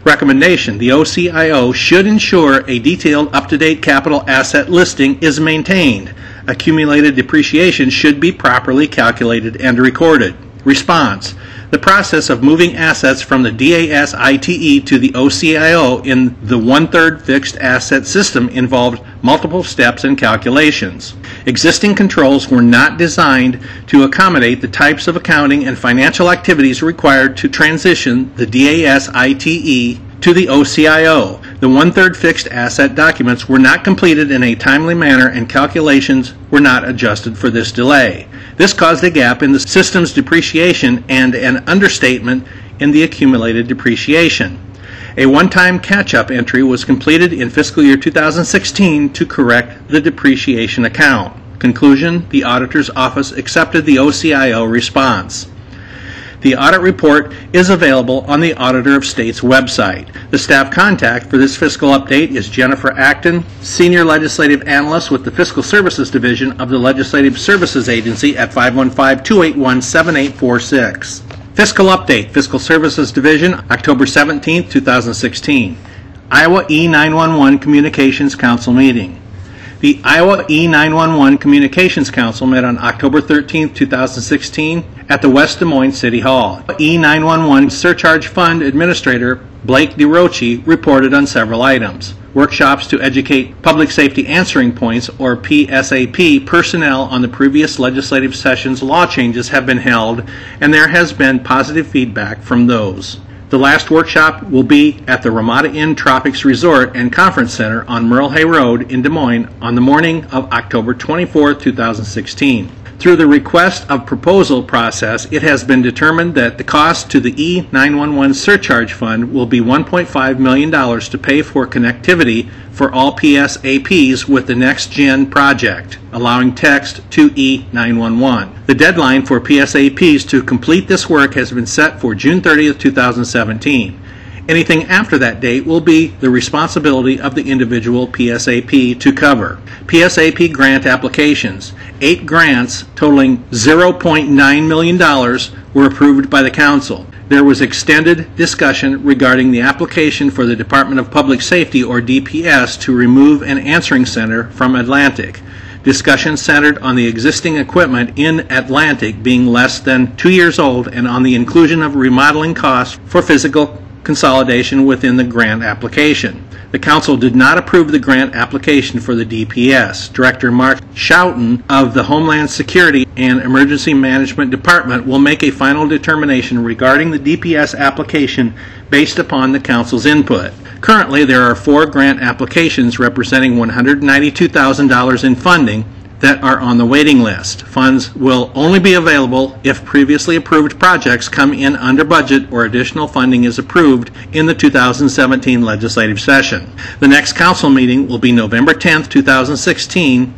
Recommendation The OCIO should ensure a detailed, up to date capital asset listing is maintained. Accumulated depreciation should be properly calculated and recorded. Response The process of moving assets from the DAS ITE to the OCIO in the one third fixed asset system involved multiple steps and calculations. Existing controls were not designed to accommodate the types of accounting and financial activities required to transition the DAS ITE to the OCIO. The one third fixed asset documents were not completed in a timely manner and calculations were not adjusted for this delay. This caused a gap in the system's depreciation and an understatement in the accumulated depreciation. A one time catch up entry was completed in fiscal year 2016 to correct the depreciation account. Conclusion The Auditor's Office accepted the OCIO response. The audit report is available on the Auditor of State's website. The staff contact for this fiscal update is Jennifer Acton, Senior Legislative Analyst with the Fiscal Services Division of the Legislative Services Agency at 515 281 7846. Fiscal Update, Fiscal Services Division, October 17, 2016. Iowa E911 Communications Council meeting. The Iowa E911 Communications Council met on October 13, 2016 at the West Des Moines City Hall. E911 Surcharge Fund Administrator Blake DeRouchey reported on several items. Workshops to educate Public Safety Answering Points, or PSAP, personnel on the previous legislative session's law changes have been held, and there has been positive feedback from those. The last workshop will be at the Ramada Inn Tropics Resort and Conference Center on Merle Hay Road in Des Moines on the morning of October 24, 2016. Through the request of proposal process, it has been determined that the cost to the E911 surcharge fund will be $1.5 million to pay for connectivity for all PSAPs with the Next Gen project, allowing text to E911. The deadline for PSAPs to complete this work has been set for June 30, 2017. Anything after that date will be the responsibility of the individual PSAP to cover. PSAP grant applications. Eight grants totaling $0.9 million were approved by the Council. There was extended discussion regarding the application for the Department of Public Safety, or DPS, to remove an answering center from Atlantic. Discussion centered on the existing equipment in Atlantic being less than two years old and on the inclusion of remodeling costs for physical consolidation within the grant application. The council did not approve the grant application for the DPS. Director Mark Schouten of the Homeland Security and Emergency Management Department will make a final determination regarding the DPS application based upon the council's input. Currently, there are four grant applications representing $192,000 in funding that are on the waiting list. Funds will only be available if previously approved projects come in under budget or additional funding is approved in the 2017 legislative session. The next council meeting will be November 10, 2016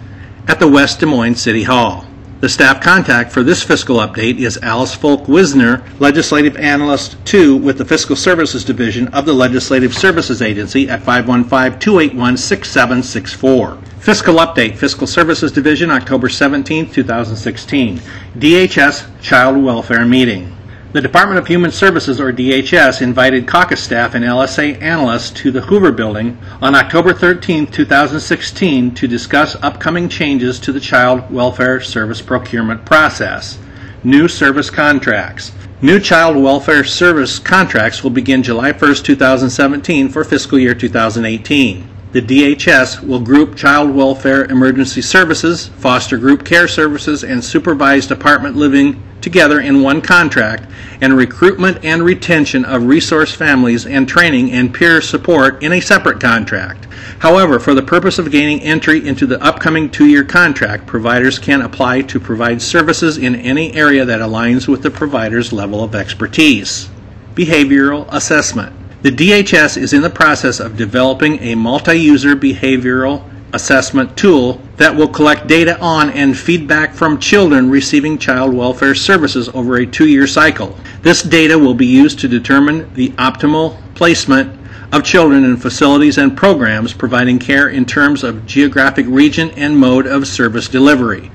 at the West Des Moines City Hall. The staff contact for this fiscal update is Alice Fulk Wisner, Legislative Analyst 2 with the Fiscal Services Division of the Legislative Services Agency at 515 281 6764. Fiscal Update, Fiscal Services Division, October 17, 2016. DHS Child Welfare Meeting. The Department of Human Services, or DHS, invited caucus staff and LSA analysts to the Hoover Building on October 13, 2016, to discuss upcoming changes to the Child Welfare Service procurement process. New service contracts. New Child Welfare Service contracts will begin July 1, 2017 for fiscal year 2018 the DHS will group child welfare emergency services, foster group care services, and supervised apartment living together in one contract, and recruitment and retention of resource families and training and peer support in a separate contract. However, for the purpose of gaining entry into the upcoming two year contract, providers can apply to provide services in any area that aligns with the provider's level of expertise. Behavioral assessment. The DHS is in the process of developing a multi-user behavioral assessment tool that will collect data on and feedback from children receiving child welfare services over a two-year cycle. This data will be used to determine the optimal placement of children in facilities and programs providing care in terms of geographic region and mode of service delivery.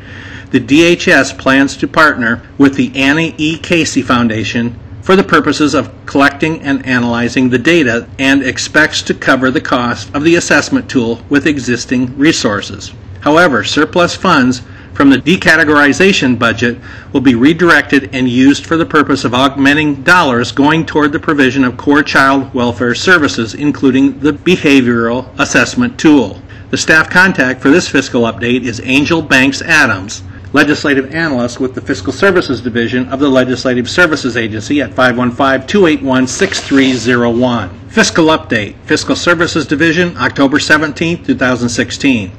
The DHS plans to partner with the Annie E. Casey Foundation for the purposes of collecting and analyzing the data and expects to cover the cost of the assessment tool with existing resources. However, surplus funds from the decategorization budget will be redirected and used for the purpose of augmenting dollars going toward the provision of core child welfare services, including the behavioral assessment tool. The staff contact for this fiscal update is Angel Banks Adams, legislative analyst with the Fiscal Services Division of the Legislative Services Agency at 515 281 6301. Fiscal Update, Fiscal Services Division, October 17, 2016.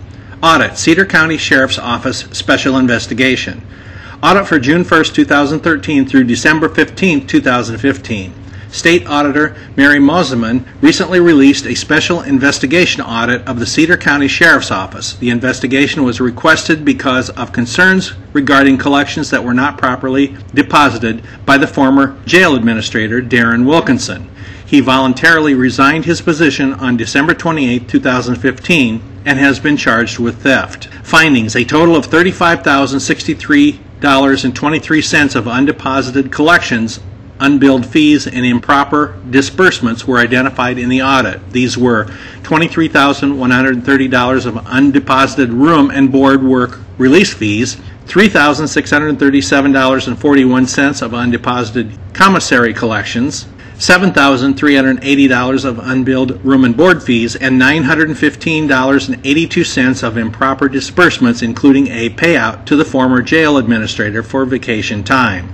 Audit, Cedar County Sheriff's Office Special Investigation. Audit for June 1, 2013 through December 15, 2015. State Auditor Mary Mosiman recently released a special investigation audit of the Cedar County Sheriff's Office. The investigation was requested because of concerns regarding collections that were not properly deposited by the former jail administrator, Darren Wilkinson. He voluntarily resigned his position on December 28, 2015, and has been charged with theft. Findings A total of $35,063.23 of undeposited collections unbilled fees, and improper disbursements were identified in the audit. These were $23,130 of undeposited room and board work release fees, $3,637.41 of undeposited commissary collections, $7,380 of unbilled room and board fees, and $915.82 of improper disbursements, including a payout to the former jail administrator for vacation time.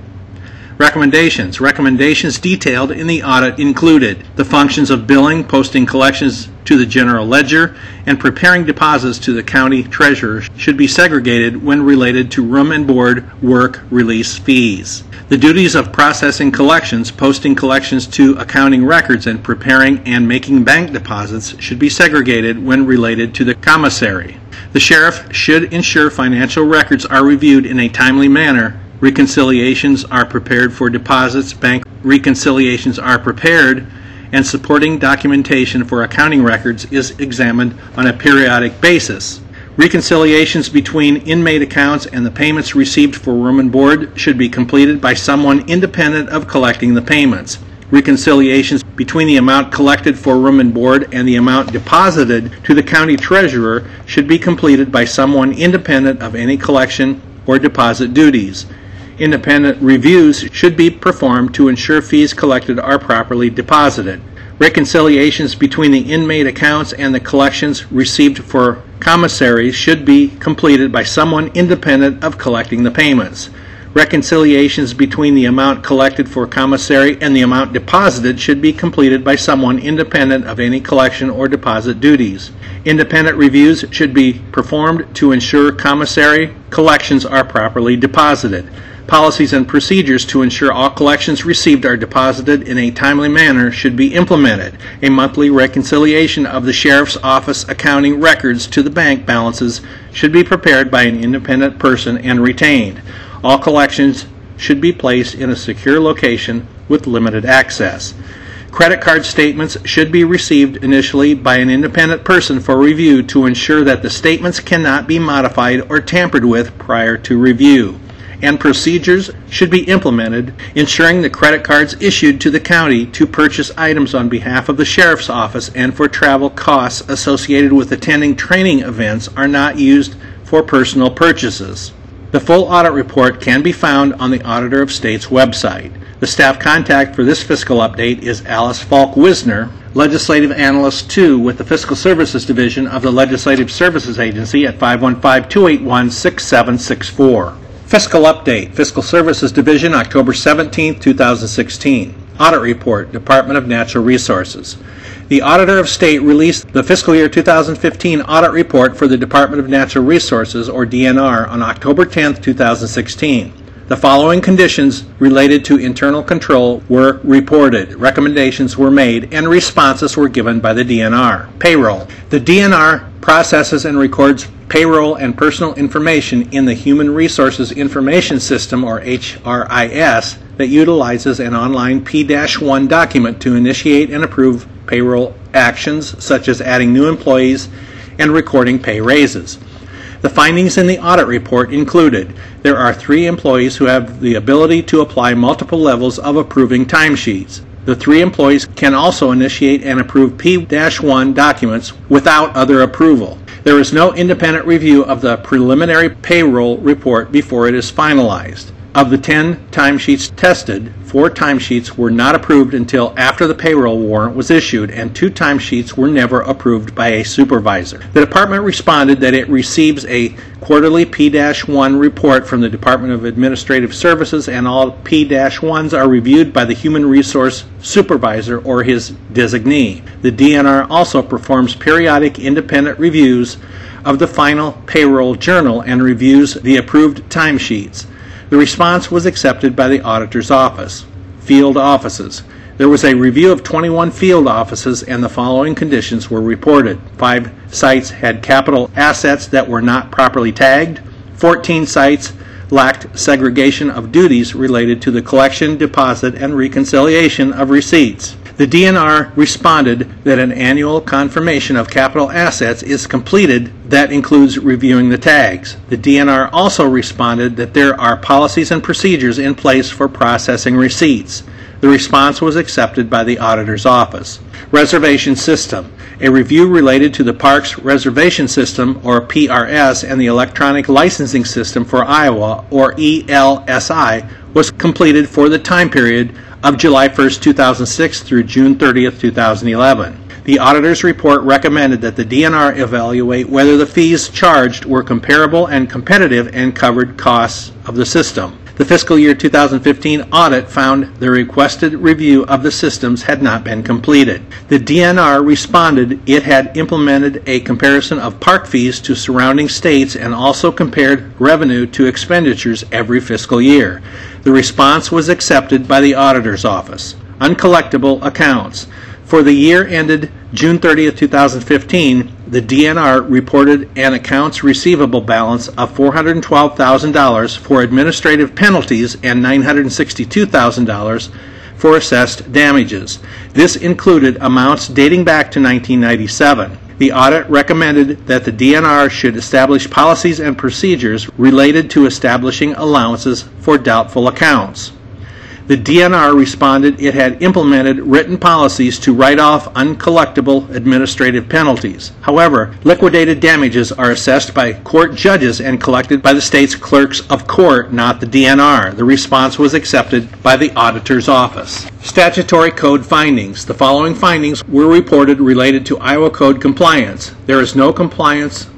Recommendations. Recommendations detailed in the audit included the functions of billing, posting collections to the general ledger, and preparing deposits to the county treasurer should be segregated when related to room and board work release fees. The duties of processing collections, posting collections to accounting records, and preparing and making bank deposits should be segregated when related to the commissary. The sheriff should ensure financial records are reviewed in a timely manner reconciliations are prepared for deposits, bank reconciliations are prepared, and supporting documentation for accounting records is examined on a periodic basis. Reconciliations between inmate accounts and the payments received for room and board should be completed by someone independent of collecting the payments. Reconciliations between the amount collected for room and board and the amount deposited to the county treasurer should be completed by someone independent of any collection or deposit duties. Independent reviews should be performed to ensure fees collected are properly deposited. Reconciliations between the inmate accounts and the collections received for commissaries should be completed by someone independent of collecting the payments. Reconciliations between the amount collected for commissary and the amount deposited should be completed by someone independent of any collection or deposit duties. Independent reviews should be performed to ensure commissary collections are properly deposited. Policies and procedures to ensure all collections received are deposited in a timely manner should be implemented. A monthly reconciliation of the Sheriff's Office accounting records to the bank balances should be prepared by an independent person and retained. All collections should be placed in a secure location with limited access. Credit card statements should be received initially by an independent person for review to ensure that the statements cannot be modified or tampered with prior to review and procedures should be implemented ensuring the credit cards issued to the county to purchase items on behalf of the sheriff's office and for travel costs associated with attending training events are not used for personal purchases. The full audit report can be found on the Auditor of State's website. The staff contact for this fiscal update is Alice Fulk Wisner, Legislative Analyst 2 with the Fiscal Services Division of the Legislative Services Agency at 515 281 6764. Fiscal Update, Fiscal Services Division, October 17, 2016. Audit Report, Department of Natural Resources. The Auditor of State released the fiscal year 2015 audit report for the Department of Natural Resources, or DNR, on October 10, 2016. The following conditions related to internal control were reported, recommendations were made, and responses were given by the DNR. Payroll. The DNR processes and records payroll and personal information in the Human Resources Information System, or HRIS, that utilizes an online P 1 document to initiate and approve payroll actions such as adding new employees and recording pay raises. The findings in the audit report included there are three employees who have the ability to apply multiple levels of approving timesheets. The three employees can also initiate and approve P 1 documents without other approval. There is no independent review of the preliminary payroll report before it is finalized. Of the 10 timesheets tested, four timesheets were not approved until after the payroll warrant was issued, and two timesheets were never approved by a supervisor. The department responded that it receives a quarterly P 1 report from the Department of Administrative Services, and all P 1s are reviewed by the Human Resource Supervisor or his designee. The DNR also performs periodic independent reviews of the final payroll journal and reviews the approved timesheets. The response was accepted by the auditor's office. Field offices. There was a review of 21 field offices, and the following conditions were reported. Five sites had capital assets that were not properly tagged. 14 sites lacked segregation of duties related to the collection, deposit, and reconciliation of receipts. The DNR responded that an annual confirmation of capital assets is completed that includes reviewing the tags. The DNR also responded that there are policies and procedures in place for processing receipts. The response was accepted by the auditor's office. Reservation system. A review related to the Parks Reservation System, or PRS, and the Electronic Licensing System for Iowa, or ELSI, was completed for the time period of July 1, 2006 through June 30, 2011. The auditor's report recommended that the DNR evaluate whether the fees charged were comparable and competitive and covered costs of the system. The fiscal year 2015 audit found the requested review of the systems had not been completed. The DNR responded it had implemented a comparison of park fees to surrounding states and also compared revenue to expenditures every fiscal year. The response was accepted by the auditor's office. Uncollectible accounts. For the year ended June 30, 2015, the DNR reported an accounts receivable balance of $412,000 for administrative penalties and $962,000 for assessed damages. This included amounts dating back to 1997. The audit recommended that the DNR should establish policies and procedures related to establishing allowances for doubtful accounts. The DNR responded it had implemented written policies to write off uncollectible administrative penalties. However, liquidated damages are assessed by court judges and collected by the state's clerks of court, not the DNR. The response was accepted by the auditor's office. Statutory code findings. The following findings were reported related to Iowa Code compliance. There is no compliance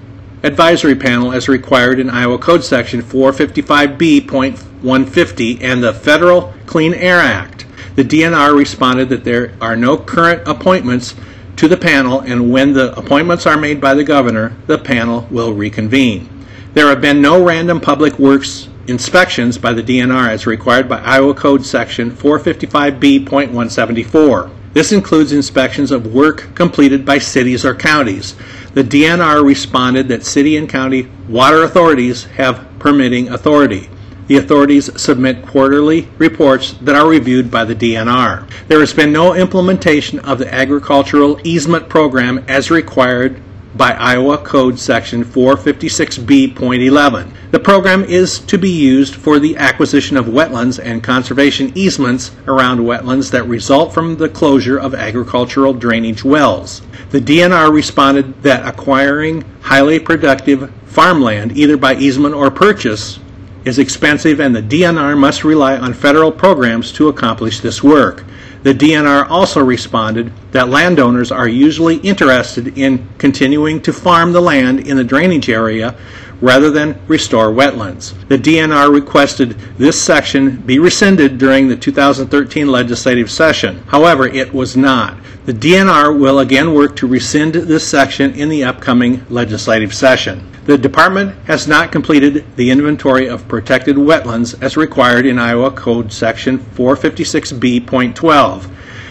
advisory panel as required in Iowa Code Section 455B.150 and the Federal Clean Air Act. The DNR responded that there are no current appointments to the panel, and when the appointments are made by the governor, the panel will reconvene. There have been no random public works inspections by the DNR as required by Iowa Code Section 455B.174. This includes inspections of work completed by cities or counties. The DNR responded that city and county water authorities have permitting authority. The authorities submit quarterly reports that are reviewed by the DNR. There has been no implementation of the agricultural easement program as required by Iowa Code Section 456B.11. The program is to be used for the acquisition of wetlands and conservation easements around wetlands that result from the closure of agricultural drainage wells. The DNR responded that acquiring highly productive farmland, either by easement or purchase, is expensive and the DNR must rely on federal programs to accomplish this work. The DNR also responded that landowners are usually interested in continuing to farm the land in the drainage area rather than restore wetlands. The DNR requested this section be rescinded during the 2013 legislative session. However, it was not. The DNR will again work to rescind this section in the upcoming legislative session. The department has not completed the inventory of protected wetlands as required in Iowa Code Section 456B.12.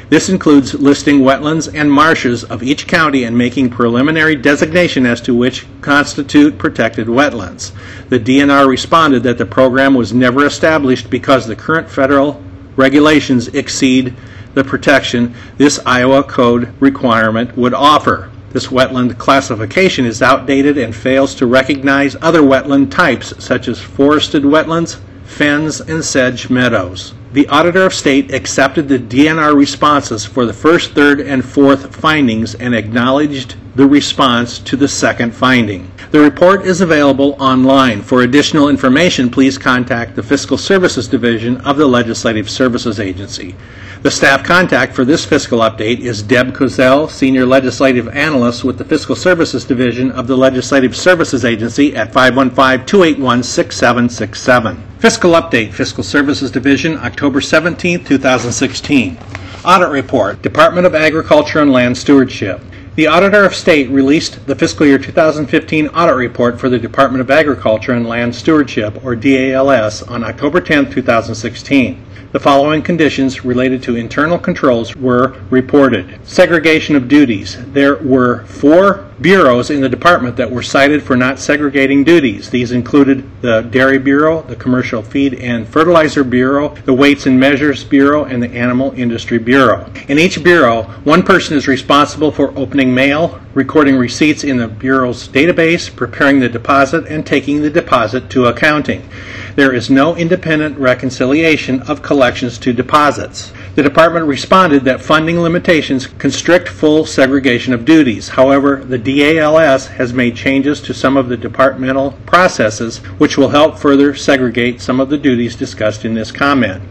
This includes listing wetlands and marshes of each county and making preliminary designation as to which constitute protected wetlands. The DNR responded that the program was never established because the current federal regulations exceed the protection this Iowa code requirement would offer. This wetland classification is outdated and fails to recognize other wetland types such as forested wetlands, fens, and sedge meadows. The Auditor of State accepted the DNR responses for the first, third, and fourth findings and acknowledged the response to the second finding. The report is available online. For additional information, please contact the Fiscal Services Division of the Legislative Services Agency. The staff contact for this fiscal update is Deb Kozel, Senior Legislative Analyst with the Fiscal Services Division of the Legislative Services Agency at 515-281-6767. Fiscal Update, Fiscal Services Division, October 17, 2016. Audit Report, Department of Agriculture and Land Stewardship. The Auditor of State released the fiscal year 2015 audit report for the Department of Agriculture and Land Stewardship, or DALS, on October 10, 2016. The following conditions related to internal controls were reported. Segregation of duties. There were four bureaus in the department that were cited for not segregating duties. These included the Dairy Bureau, the Commercial Feed and Fertilizer Bureau, the Weights and Measures Bureau, and the Animal Industry Bureau. In each bureau, one person is responsible for opening mail, recording receipts in the bureau's database, preparing the deposit, and taking the deposit to accounting. There is no independent reconciliation of collections to deposits. The department responded that funding limitations constrict full segregation of duties. However, the DALS has made changes to some of the departmental processes which will help further segregate some of the duties discussed in this comment.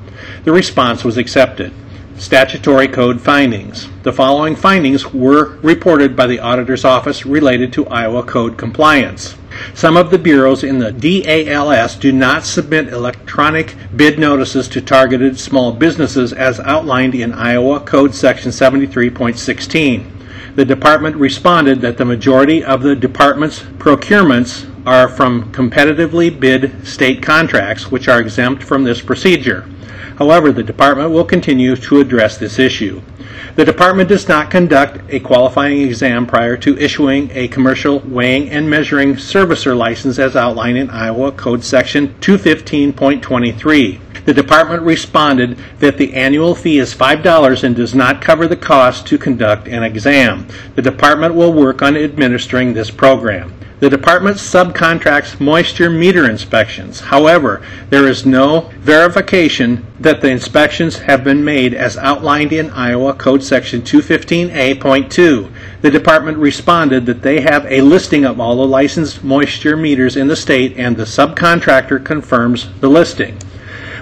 The response was accepted. Statutory Code findings. The following findings were reported by the Auditor's Office related to Iowa Code compliance. Some of the bureaus in the DALS do not submit electronic bid notices to targeted small businesses as outlined in Iowa Code Section 73.16. The department responded that the majority of the department's procurements are from competitively bid state contracts, which are exempt from this procedure. However, the department will continue to address this issue. The department does not conduct a qualifying exam prior to issuing a commercial weighing and measuring servicer license as outlined in Iowa Code Section 215.23. The department responded that the annual fee is $5 and does not cover the cost to conduct an exam. The department will work on administering this program. The department subcontracts moisture meter inspections. However, there is no verification that the inspections have been made as outlined in Iowa Code Section 215A.2. The department responded that they have a listing of all the licensed moisture meters in the state and the subcontractor confirms the listing.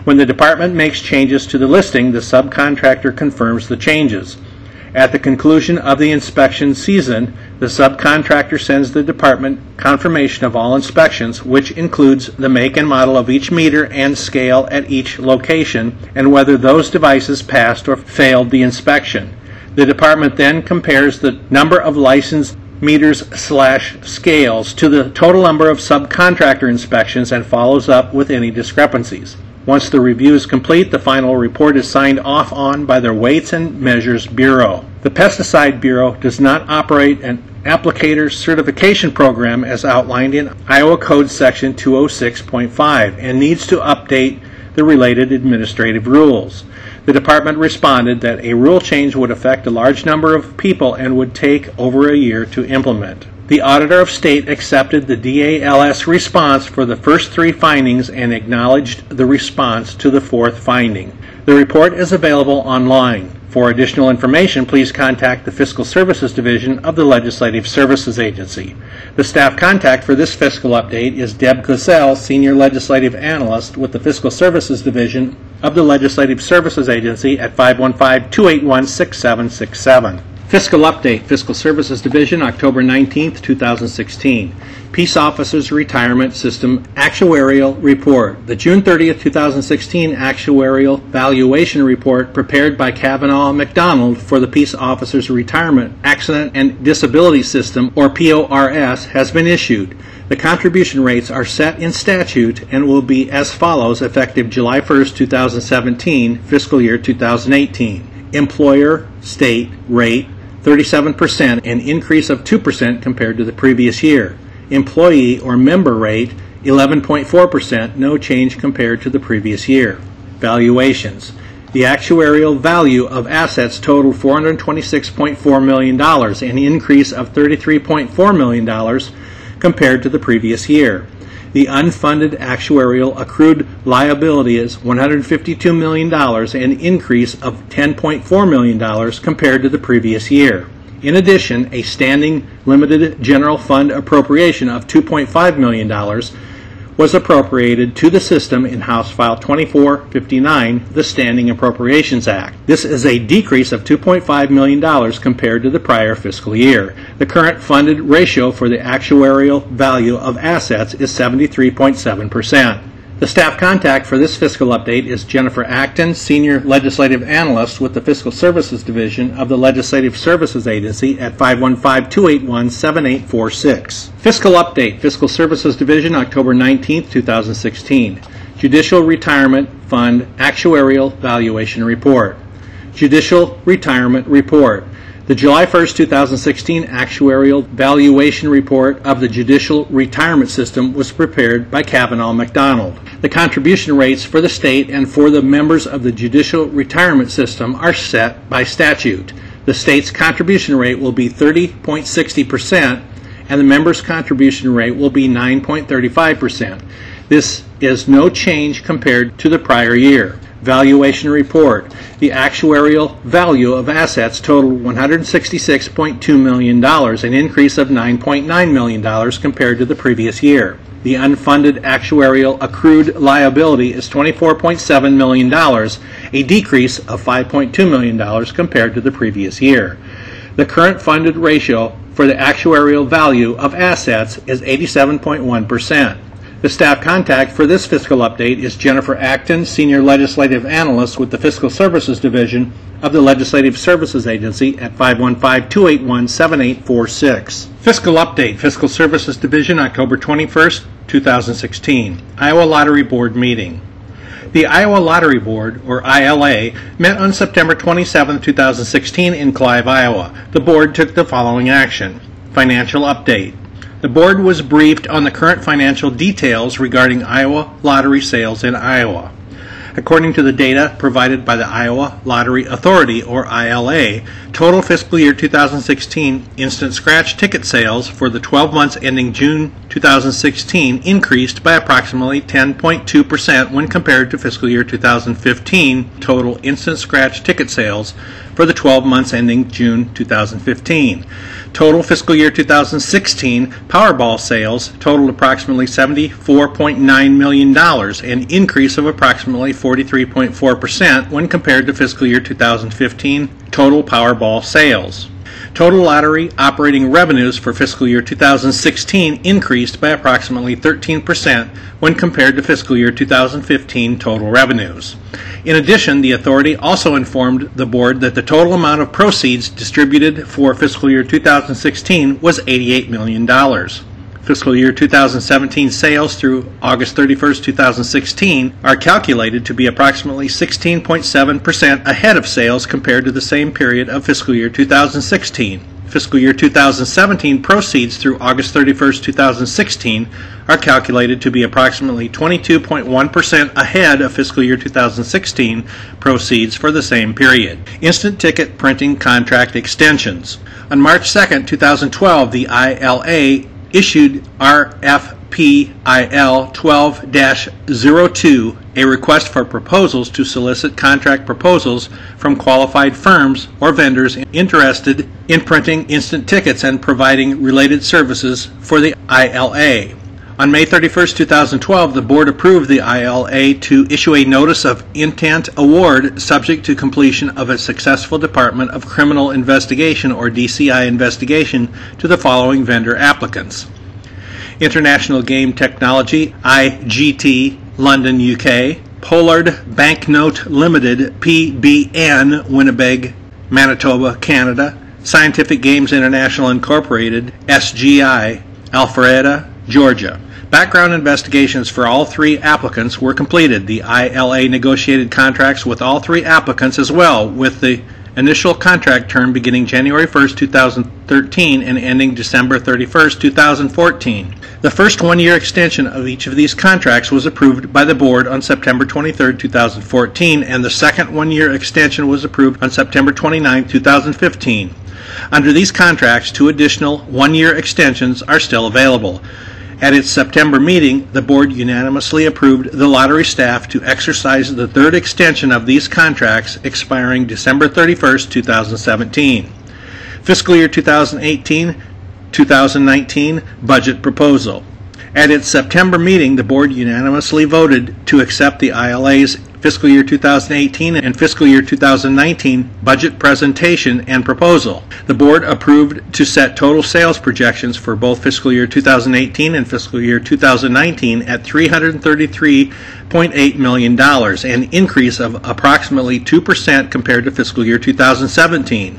When the department makes changes to the listing, the subcontractor confirms the changes. At the conclusion of the inspection season, the subcontractor sends the department confirmation of all inspections, which includes the make and model of each meter and scale at each location, and whether those devices passed or failed the inspection. The department then compares the number of licensed meters slash scales to the total number of subcontractor inspections and follows up with any discrepancies. Once the review is complete, the final report is signed off on by their Weights and Measures Bureau. The Pesticide Bureau does not operate an applicator certification program as outlined in Iowa Code Section 206.5 and needs to update the related administrative rules. The department responded that a rule change would affect a large number of people and would take over a year to implement. The Auditor of State accepted the DALS response for the first three findings and acknowledged the response to the fourth finding. The report is available online. For additional information, please contact the Fiscal Services Division of the Legislative Services Agency. The staff contact for this fiscal update is Deb Kozel, Senior Legislative Analyst with the Fiscal Services Division of the Legislative Services Agency at 515 281 6767. Fiscal Update, Fiscal Services Division, October 19, 2016. Peace Officers Retirement System Actuarial Report. The June 30, 2016 Actuarial Valuation Report prepared by Cavanaugh Macdonald for the Peace Officers Retirement Accident and Disability System, or PORS, has been issued. The contribution rates are set in statute and will be as follows effective July 1, 2017, fiscal year 2018. Employer, state, rate, 37%, an increase of 2% compared to the previous year. Employee or member rate, 11.4%, no change compared to the previous year. Valuations. The actuarial value of assets totaled $426.4 million, an increase of $33.4 million compared to the previous year. The unfunded actuarial accrued liability is $152 million, an increase of $10.4 million compared to the previous year. In addition, a standing limited general fund appropriation of $2.5 million was appropriated to the system in House File 2459, the Standing Appropriations Act. This is a decrease of $2.5 million compared to the prior fiscal year. The current funded ratio for the actuarial value of assets is 73.7%. The staff contact for this fiscal update is Jennifer Acton, Senior Legislative Analyst with the Fiscal Services Division of the Legislative Services Agency at 515 281 7846. Fiscal Update, Fiscal Services Division, October 19, 2016. Judicial Retirement Fund Actuarial Valuation Report. Judicial Retirement Report. The July 1, 2016 Actuarial Valuation Report of the Judicial Retirement System was prepared by Cavanaugh Macdonald. The contribution rates for the state and for the members of the Judicial Retirement System are set by statute. The state's contribution rate will be 30.60%, and the members' contribution rate will be 9.35%. This is no change compared to the prior year. Valuation Report. The actuarial value of assets totaled $166.2 million, an increase of $9.9 million compared to the previous year. The unfunded actuarial accrued liability is $24.7 million, a decrease of $5.2 million compared to the previous year. The current funded ratio for the actuarial value of assets is 87.1%. The staff contact for this fiscal update is Jennifer Acton, Senior Legislative Analyst with the Fiscal Services Division of the Legislative Services Agency at 515-281-7846. Fiscal Update, Fiscal Services Division, October 21st, 2016. Iowa Lottery Board meeting. The Iowa Lottery Board, or ILA, met on September 27, 2016 in Clive, Iowa. The board took the following action. Financial update. The board was briefed on the current financial details regarding Iowa lottery sales in Iowa. According to the data provided by the Iowa Lottery Authority, or ILA, total fiscal year 2016 instant scratch ticket sales for the 12 months ending June 2016 increased by approximately 10.2% when compared to fiscal year 2015 total instant scratch ticket sales for the 12 months ending June 2015. Total fiscal year 2016 Powerball sales totaled approximately $74.9 million, an increase of approximately 43.4% when compared to fiscal year 2015 total Powerball sales. Total lottery operating revenues for fiscal year 2016 increased by approximately 13% when compared to fiscal year 2015 total revenues. In addition, the authority also informed the board that the total amount of proceeds distributed for fiscal year 2016 was $88 million. Fiscal year 2017 sales through August 31, 2016 are calculated to be approximately 16.7% ahead of sales compared to the same period of fiscal year 2016. Fiscal year 2017 proceeds through August 31, 2016 are calculated to be approximately 22.1% ahead of fiscal year 2016 proceeds for the same period. Instant ticket printing contract extensions. On March 2, 2012, the ILA issued RFPIL 12 02, a request for proposals to solicit contract proposals from qualified firms or vendors interested in printing instant tickets and providing related services for the ILA. On May 31, 2012, the board approved the ILA to issue a notice of intent award subject to completion of a successful Department of Criminal Investigation or DCI investigation to the following vendor applicants. International Game Technology, IGT, London, UK, Pollard Banknote Limited, PBN, Winnipeg, Manitoba, Canada, Scientific Games International Incorporated, SGI, Alpharetta, Georgia. Background investigations for all three applicants were completed. The ILA negotiated contracts with all three applicants as well, with the initial contract term beginning January 1, 2013 and ending December 31, 2014. The first one year extension of each of these contracts was approved by the board on September 23, 2014, and the second one year extension was approved on September 29, 2015. Under these contracts, two additional one year extensions are still available. At its September meeting, the board unanimously approved the lottery staff to exercise the third extension of these contracts expiring December 31, 2017. Fiscal year 2018 2019 budget proposal. At its September meeting, the board unanimously voted to accept the ILA's fiscal year 2018 and fiscal year 2019 budget presentation and proposal. The board approved to set total sales projections for both fiscal year 2018 and fiscal year 2019 at $333.8 million, an increase of approximately 2% compared to fiscal year 2017.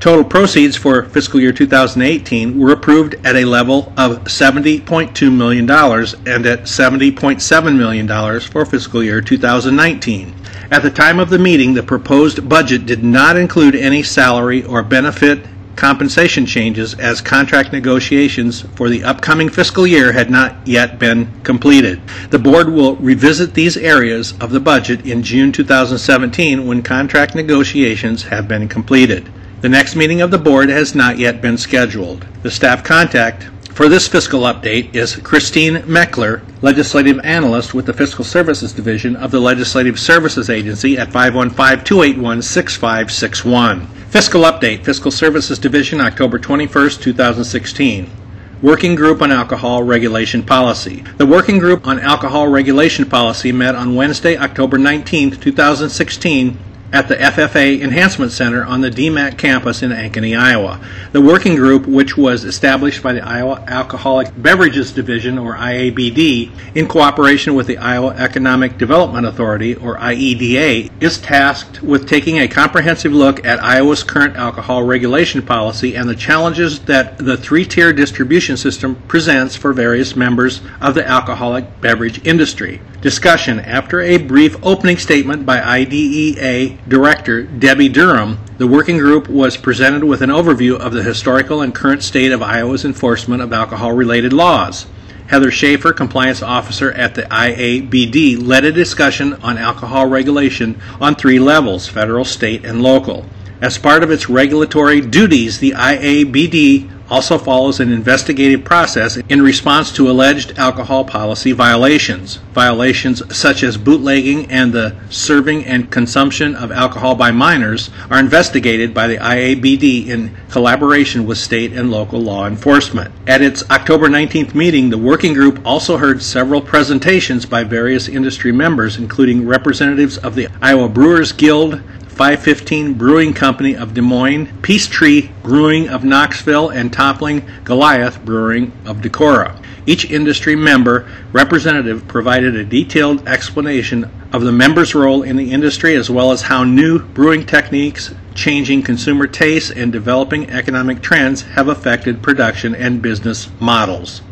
Total proceeds for fiscal year 2018 were approved at a level of $70.2 million and at $70.7 million for fiscal year 2019. At the time of the meeting, the proposed budget did not include any salary or benefit compensation changes as contract negotiations for the upcoming fiscal year had not yet been completed. The board will revisit these areas of the budget in June 2017 when contract negotiations have been completed. The next meeting of the board has not yet been scheduled. The staff contact for this fiscal update is Christine Mechler, Legislative Analyst with the Fiscal Services Division of the Legislative Services Agency at 515-281-6561. Fiscal Update, Fiscal Services Division, October 21, 2016. Working Group on Alcohol Regulation Policy. The Working Group on Alcohol Regulation Policy met on Wednesday, October 19, 2016 at the FFA Enhancement Center on the DMACC campus in Ankeny, Iowa. The working group, which was established by the Iowa Alcoholic Beverages Division, or IABD, in cooperation with the Iowa Economic Development Authority, or IEDA, is tasked with taking a comprehensive look at Iowa's current alcohol regulation policy and the challenges that the three tier distribution system presents for various members of the alcoholic beverage industry. Discussion After a brief opening statement by IEDA Director Debi Durham, the working group was presented with an overview of the historical and current state of Iowa's enforcement of alcohol related laws. Heather Schaefer, compliance officer at the IABD, led a discussion on alcohol regulation on three levels federal, state, and local. As part of its regulatory duties, the IABD also follows an investigative process in response to alleged alcohol policy violations. Violations such as bootlegging and the serving and consumption of alcohol by minors are investigated by the IABD in collaboration with state and local law enforcement. At its October 19th meeting, the working group also heard several presentations by various industry members, including representatives of the Iowa Brewers Guild, 515 Brewing Company of Des Moines, Peace Tree Brewing of Knoxville, and Toppling Goliath Brewing of Decorah. Each industry member representative provided a detailed explanation of the member's role in the industry as well as how new brewing techniques, changing consumer tastes, and developing economic trends have affected production and business models.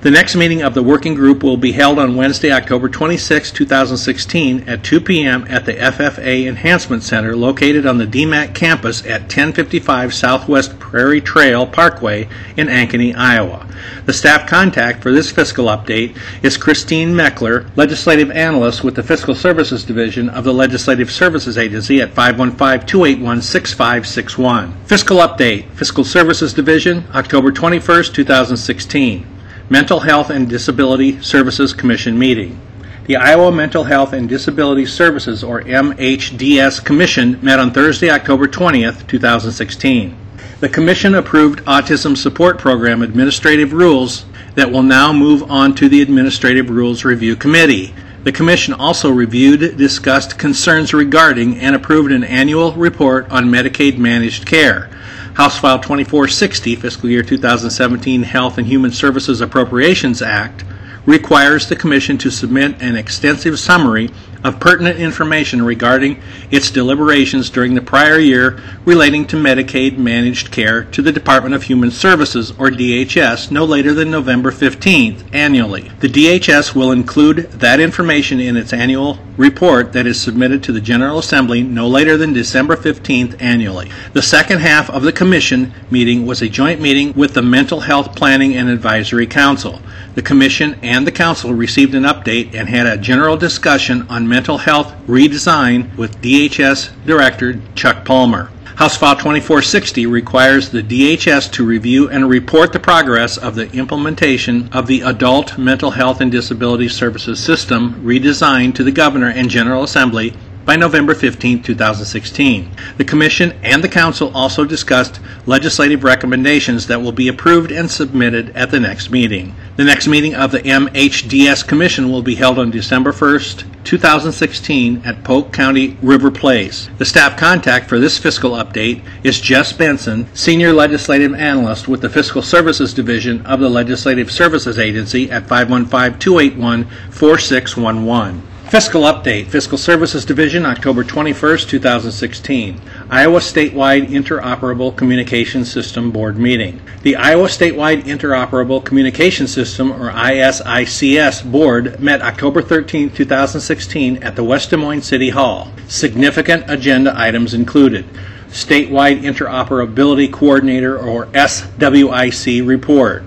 The next meeting of the working group will be held on Wednesday, October 26, 2016 at 2 p.m. at the FFA Enhancement Center located on the DMACC campus at 1055 Southwest Prairie Trail Parkway in Ankeny, Iowa. The staff contact for this fiscal update is Christine Mechler, Legislative Analyst with the Fiscal Services Division of the Legislative Services Agency at 515-281-6561. Fiscal Update, Fiscal Services Division, October 21, 2016. Mental Health and Disability Services Commission meeting. The Iowa Mental Health and Disability Services, or MHDS Commission, met on Thursday, October 20th, 2016. The Commission approved Autism Support Program administrative rules that will now move on to the Administrative Rules Review Committee. The Commission also reviewed, discussed concerns regarding, and approved an annual report on Medicaid managed care. House File 2460, Fiscal Year 2017 Health and Human Services Appropriations Act, requires the Commission to submit an extensive summary of pertinent information regarding its deliberations during the prior year relating to Medicaid managed care to the Department of Human Services, or DHS, no later than November 15th annually. The DHS will include that information in its annual report that is submitted to the General Assembly no later than December 15th annually. The second half of the Commission meeting was a joint meeting with the Mental Health Planning and Advisory Council. The Commission and the Council received an update and had a general discussion on mental health redesign with DHS Director Chuck Palmer. House File 2460 requires the DHS to review and report the progress of the implementation of the Adult Mental Health and Disability Services System redesigned to the Governor and General Assembly by November 15, 2016. The Commission and the Council also discussed legislative recommendations that will be approved and submitted at the next meeting. The next meeting of the MHDS Commission will be held on December 1st, 2016 at Polk County River Place. The staff contact for this fiscal update is Jess Benson, Senior Legislative Analyst with the Fiscal Services Division of the Legislative Services Agency at 515 281 4611. Fiscal Update, Fiscal Services Division, October 21st, 2016. Iowa Statewide Interoperable Communication System Board Meeting. The Iowa Statewide Interoperable Communication System, or ISICS, Board met October 13, 2016 at the West Des Moines City Hall. Significant agenda items included Statewide Interoperability Coordinator, or SWIC, report.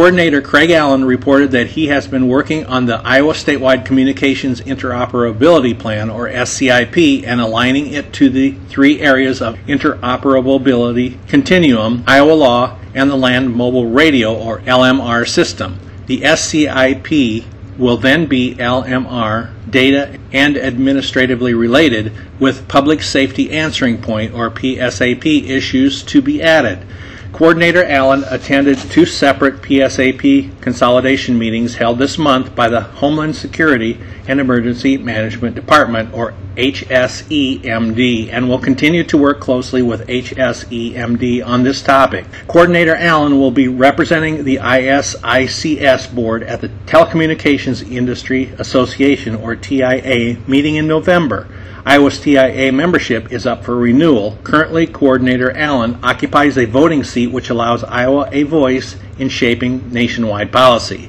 Coordinator Craig Allen reported that he has been working on the Iowa Statewide Communications Interoperability Plan, or SCIP, and aligning it to the three areas of interoperability continuum, Iowa law, and the Land Mobile Radio, or LMR system. The SCIP will then be LMR data and administratively related with Public Safety Answering Point, or PSAP, issues to be added. Coordinator Allen attended two separate PSAP consolidation meetings held this month by the Homeland Security and Emergency Management Department, or HSEMD, and will continue to work closely with HSEMD on this topic. Coordinator Allen will be representing the ISICS board at the Telecommunications Industry Association, or TIA, meeting in November. Iowa's TIA membership is up for renewal. Currently, Coordinator Allen occupies a voting seat which allows Iowa a voice in shaping nationwide policy.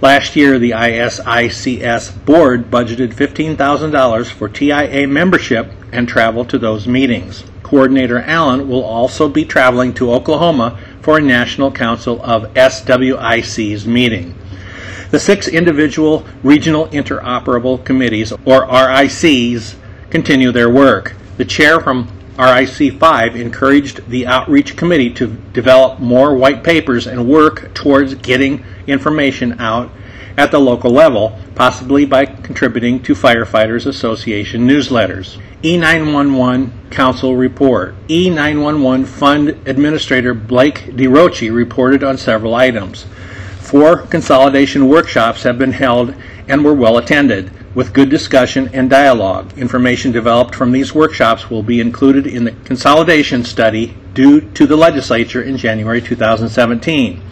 Last year, the ISICS board budgeted $15,000 for TIA membership and travel to those meetings. Coordinator Allen will also be traveling to Oklahoma for a National Council of SWIC's meeting. The six individual regional interoperable committees, or RICs, continue their work. The chair from RIC 5 encouraged the outreach committee to develop more white papers and work towards getting information out at the local level, possibly by contributing to Firefighters Association newsletters. E911 Council Report. E911 Fund Administrator Blake DeRouchey reported on several items. Four consolidation workshops have been held and were well attended with good discussion and dialogue. Information developed from these workshops will be included in the consolidation study due to the legislature in January 2017.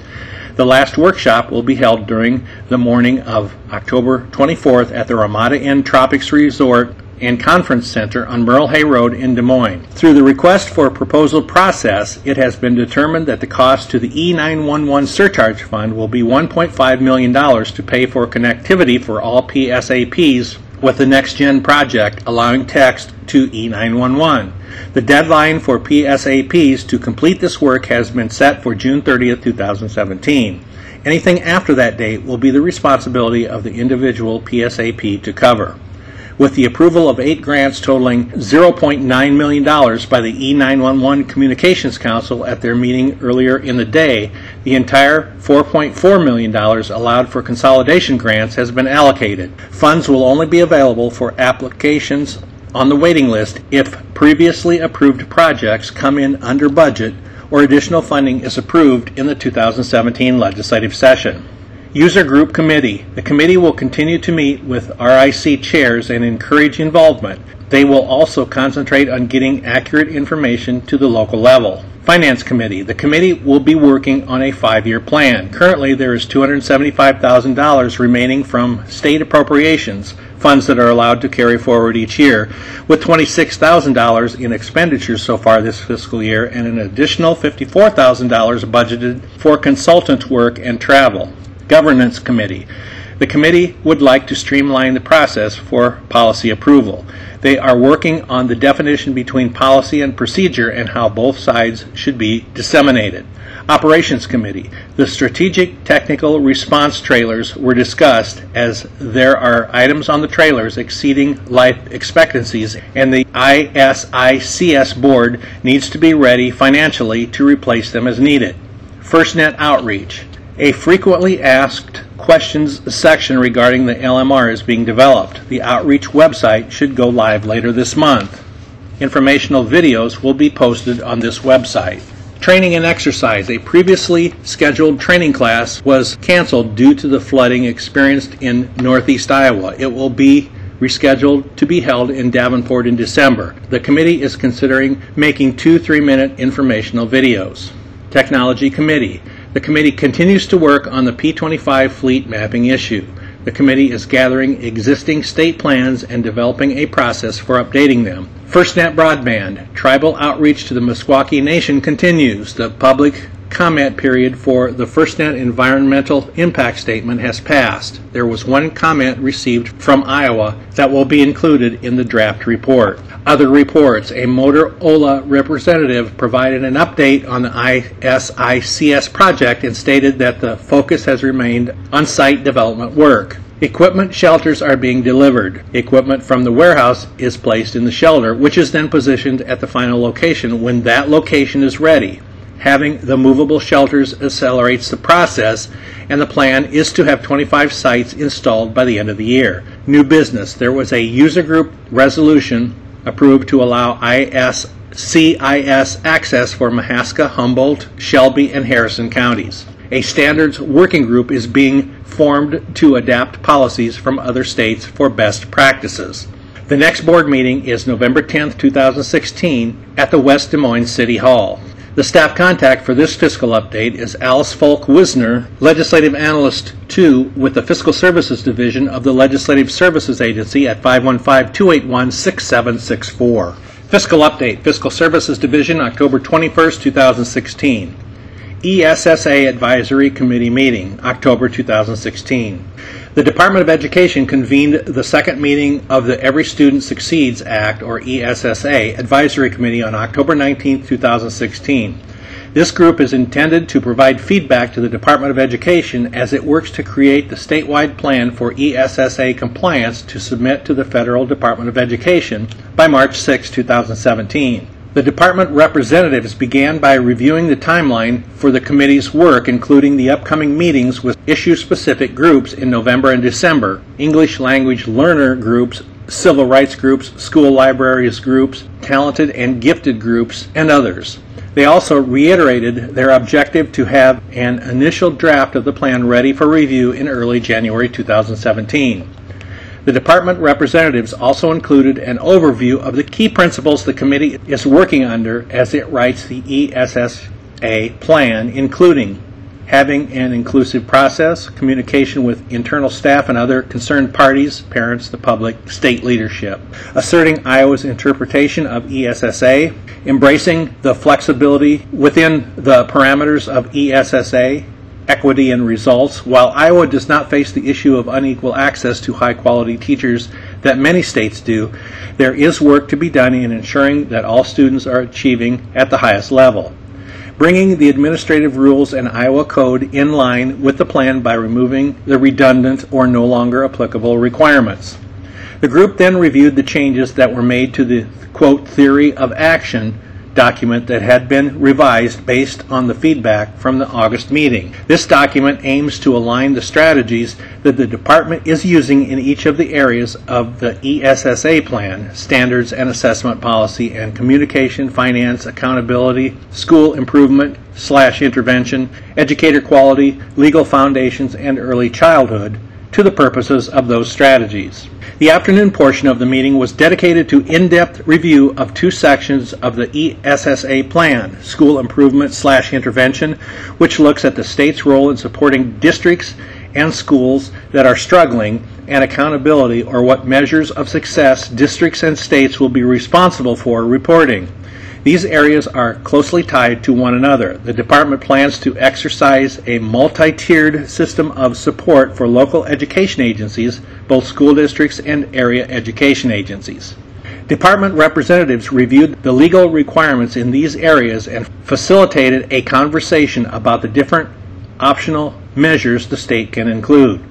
The last workshop will be held during the morning of October 24th at the Ramada Inn Tropics Resort and Conference Center on Merle Hay Road in Des Moines. Through the request for proposal process, it has been determined that the cost to the E911 surcharge fund will be $1.5 million to pay for connectivity for all PSAPs with the Next Gen project allowing text to E911. The deadline for PSAPs to complete this work has been set for June 30, 2017. Anything after that date will be the responsibility of the individual PSAP to cover with the approval of eight grants totaling $0.9 million by the E911 Communications Council at their meeting earlier in the day, the entire $4.4 million allowed for consolidation grants has been allocated. Funds will only be available for applications on the waiting list if previously approved projects come in under budget or additional funding is approved in the 2017 legislative session. User Group Committee. The committee will continue to meet with RIC chairs and encourage involvement. They will also concentrate on getting accurate information to the local level. Finance Committee. The committee will be working on a five year plan. Currently, there is $275,000 remaining from state appropriations, funds that are allowed to carry forward each year, with $26,000 in expenditures so far this fiscal year and an additional $54,000 budgeted for consultant work and travel. Governance Committee. The committee would like to streamline the process for policy approval. They are working on the definition between policy and procedure and how both sides should be disseminated. Operations Committee. The strategic technical response trailers were discussed as there are items on the trailers exceeding life expectancies and the ISICS board needs to be ready financially to replace them as needed. FirstNet Outreach. A frequently asked questions section regarding the LMR is being developed. The outreach website should go live later this month. Informational videos will be posted on this website. Training and exercise. A previously scheduled training class was canceled due to the flooding experienced in northeast Iowa. It will be rescheduled to be held in Davenport in December. The committee is considering making two three minute informational videos. Technology Committee. The committee continues to work on the P25 fleet mapping issue. The committee is gathering existing state plans and developing a process for updating them. FirstNet Broadband, tribal outreach to the Meskwaki Nation continues. The public comment period for the FirstNet environmental impact statement has passed. There was one comment received from Iowa that will be included in the draft report. Other reports A Motorola representative provided an update on the ISICS project and stated that the focus has remained on site development work. Equipment shelters are being delivered. Equipment from the warehouse is placed in the shelter, which is then positioned at the final location when that location is ready having the movable shelters accelerates the process, and the plan is to have 25 sites installed by the end of the year. New business there was a user group resolution approved to allow ISICS CIS access for Mahaska, Humboldt, Shelby, and Harrison counties. A standards working group is being formed to adapt policies from other states for best practices. The next board meeting is November 10th, 2016 at the West Des Moines City Hall. The staff contact for this fiscal update is Alice Fulk Wisner, Legislative Analyst 2 with the Fiscal Services Division of the Legislative Services Agency at 515-281-6764. Fiscal update, Fiscal Services Division, October 21st, 2016. ESSA Advisory Committee meeting, October 2016. The Department of Education convened the second meeting of the Every Student Succeeds Act, or ESSA, Advisory Committee on October 19, 2016. This group is intended to provide feedback to the Department of Education as it works to create the statewide plan for ESSA compliance to submit to the Federal Department of Education by March 6, 2017. The department representatives began by reviewing the timeline for the committee's work, including the upcoming meetings with issue specific groups in November and December English language learner groups, civil rights groups, school libraries groups, talented and gifted groups, and others. They also reiterated their objective to have an initial draft of the plan ready for review in early January 2017. The department representatives also included an overview of the key principles the committee is working under as it writes the ESSA plan, including having an inclusive process, communication with internal staff and other concerned parties, parents, the public, state leadership, asserting Iowa's interpretation of ESSA, embracing the flexibility within the parameters of ESSA, equity and results. While Iowa does not face the issue of unequal access to high quality teachers that many states do, there is work to be done in ensuring that all students are achieving at the highest level. Bringing the administrative rules and Iowa Code in line with the plan by removing the redundant or no longer applicable requirements. The group then reviewed the changes that were made to the quote theory of action document that had been revised based on the feedback from the August meeting. This document aims to align the strategies that the department is using in each of the areas of the ESSA plan standards and assessment policy and communication, finance, accountability, school improvement slash intervention, educator quality, legal foundations, and early childhood to the purposes of those strategies. The afternoon portion of the meeting was dedicated to in-depth review of two sections of the ESSA plan, School Improvement slash Intervention, which looks at the state's role in supporting districts and schools that are struggling, and accountability, or what measures of success districts and states will be responsible for reporting. These areas are closely tied to one another. The department plans to exercise a multi tiered system of support for local education agencies, both school districts and area education agencies. Department representatives reviewed the legal requirements in these areas and facilitated a conversation about the different optional measures the state can include.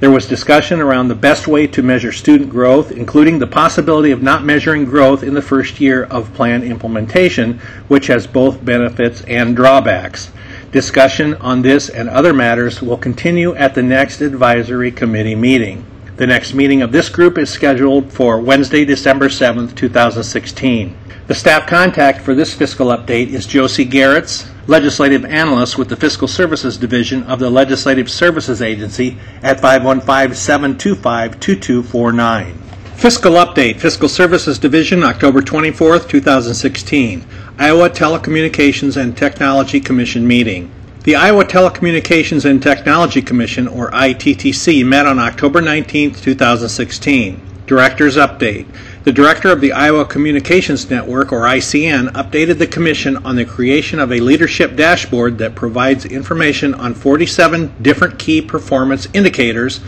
There was discussion around the best way to measure student growth, including the possibility of not measuring growth in the first year of plan implementation, which has both benefits and drawbacks. Discussion on this and other matters will continue at the next advisory committee meeting. The next meeting of this group is scheduled for Wednesday, December 7th, 2016. The staff contact for this fiscal update is Josie Gerrietts, legislative analyst with the Fiscal Services Division of the Legislative Services Agency at 515 725 2249. Fiscal Update Fiscal Services Division, October 24th, 2016. Iowa Telecommunications and Technology Commission meeting. The Iowa Telecommunications and Technology Commission, or ITTC, met on October 19, 2016. Director's Update. The director of the Iowa Communications Network, or ICN, updated the Commission on the creation of a leadership dashboard that provides information on 47 different key performance indicators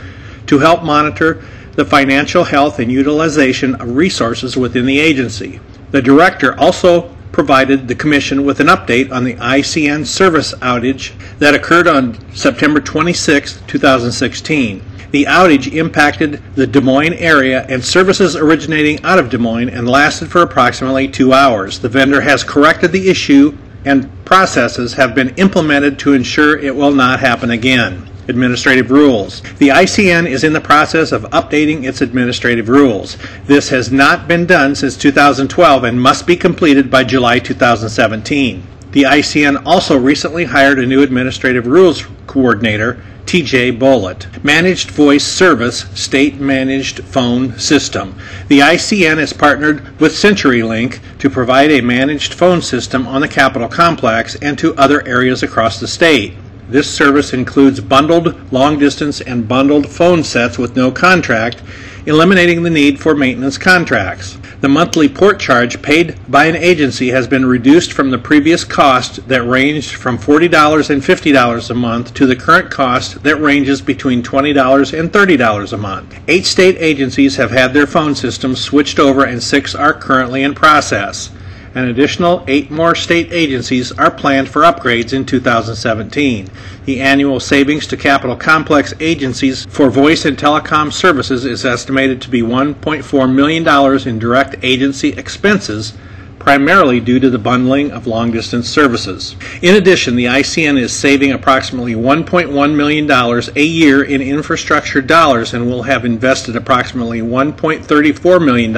to help monitor the financial health and utilization of resources within the agency. The director also provided the Commission with an update on the ICN service outage that occurred on September 26, 2016. The outage impacted the Des Moines area and services originating out of Des Moines and lasted for approximately two hours. The vendor has corrected the issue and processes have been implemented to ensure it will not happen again. Administrative Rules. The ICN is in the process of updating its administrative rules. This has not been done since 2012 and must be completed by July 2017. The ICN also recently hired a new administrative rules coordinator, TJ Bullitt. Managed Voice Service State Managed Phone System. The ICN has partnered with CenturyLink to provide a managed phone system on the Capitol Complex and to other areas across the state. This service includes bundled long distance and bundled phone sets with no contract, eliminating the need for maintenance contracts. The monthly port charge paid by an agency has been reduced from the previous cost that ranged from $40 and $50 a month to the current cost that ranges between $20 and $30 a month. Eight state agencies have had their phone systems switched over and six are currently in process. An additional eight more state agencies are planned for upgrades in 2017. The annual savings to capital Complex agencies for voice and telecom services is estimated to be $1.4 million in direct agency expenses, primarily due to the bundling of long distance services. In addition, the ICN is saving approximately $1.1 million a year in infrastructure dollars and will have invested approximately $1.34 million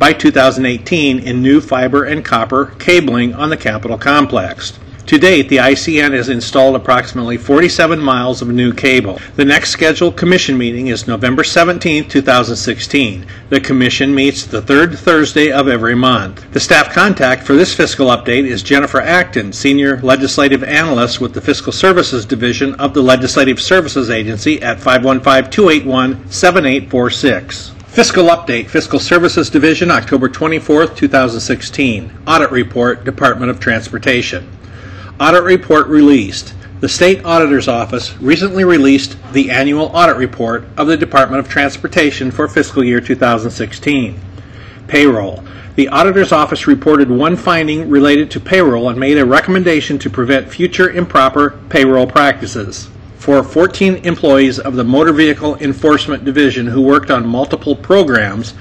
by 2018 in new fiber and copper cabling on the Capitol complex. To date, the ICN has installed approximately 47 miles of new cable. The next scheduled commission meeting is November 17, 2016. The commission meets the third Thursday of every month. The staff contact for this fiscal update is Jennifer Acton, Senior Legislative Analyst with the Fiscal Services Division of the Legislative Services Agency at 515 281 7846. Fiscal Update, Fiscal Services Division, October 24, 2016. Audit Report, Department of Transportation. Audit Report released. The State Auditor's Office recently released the annual audit report of the Department of Transportation for fiscal year 2016. Payroll. The Auditor's Office reported one finding related to payroll and made a recommendation to prevent future improper payroll practices for 14 employees of the Motor Vehicle Enforcement Division who worked on multiple programs,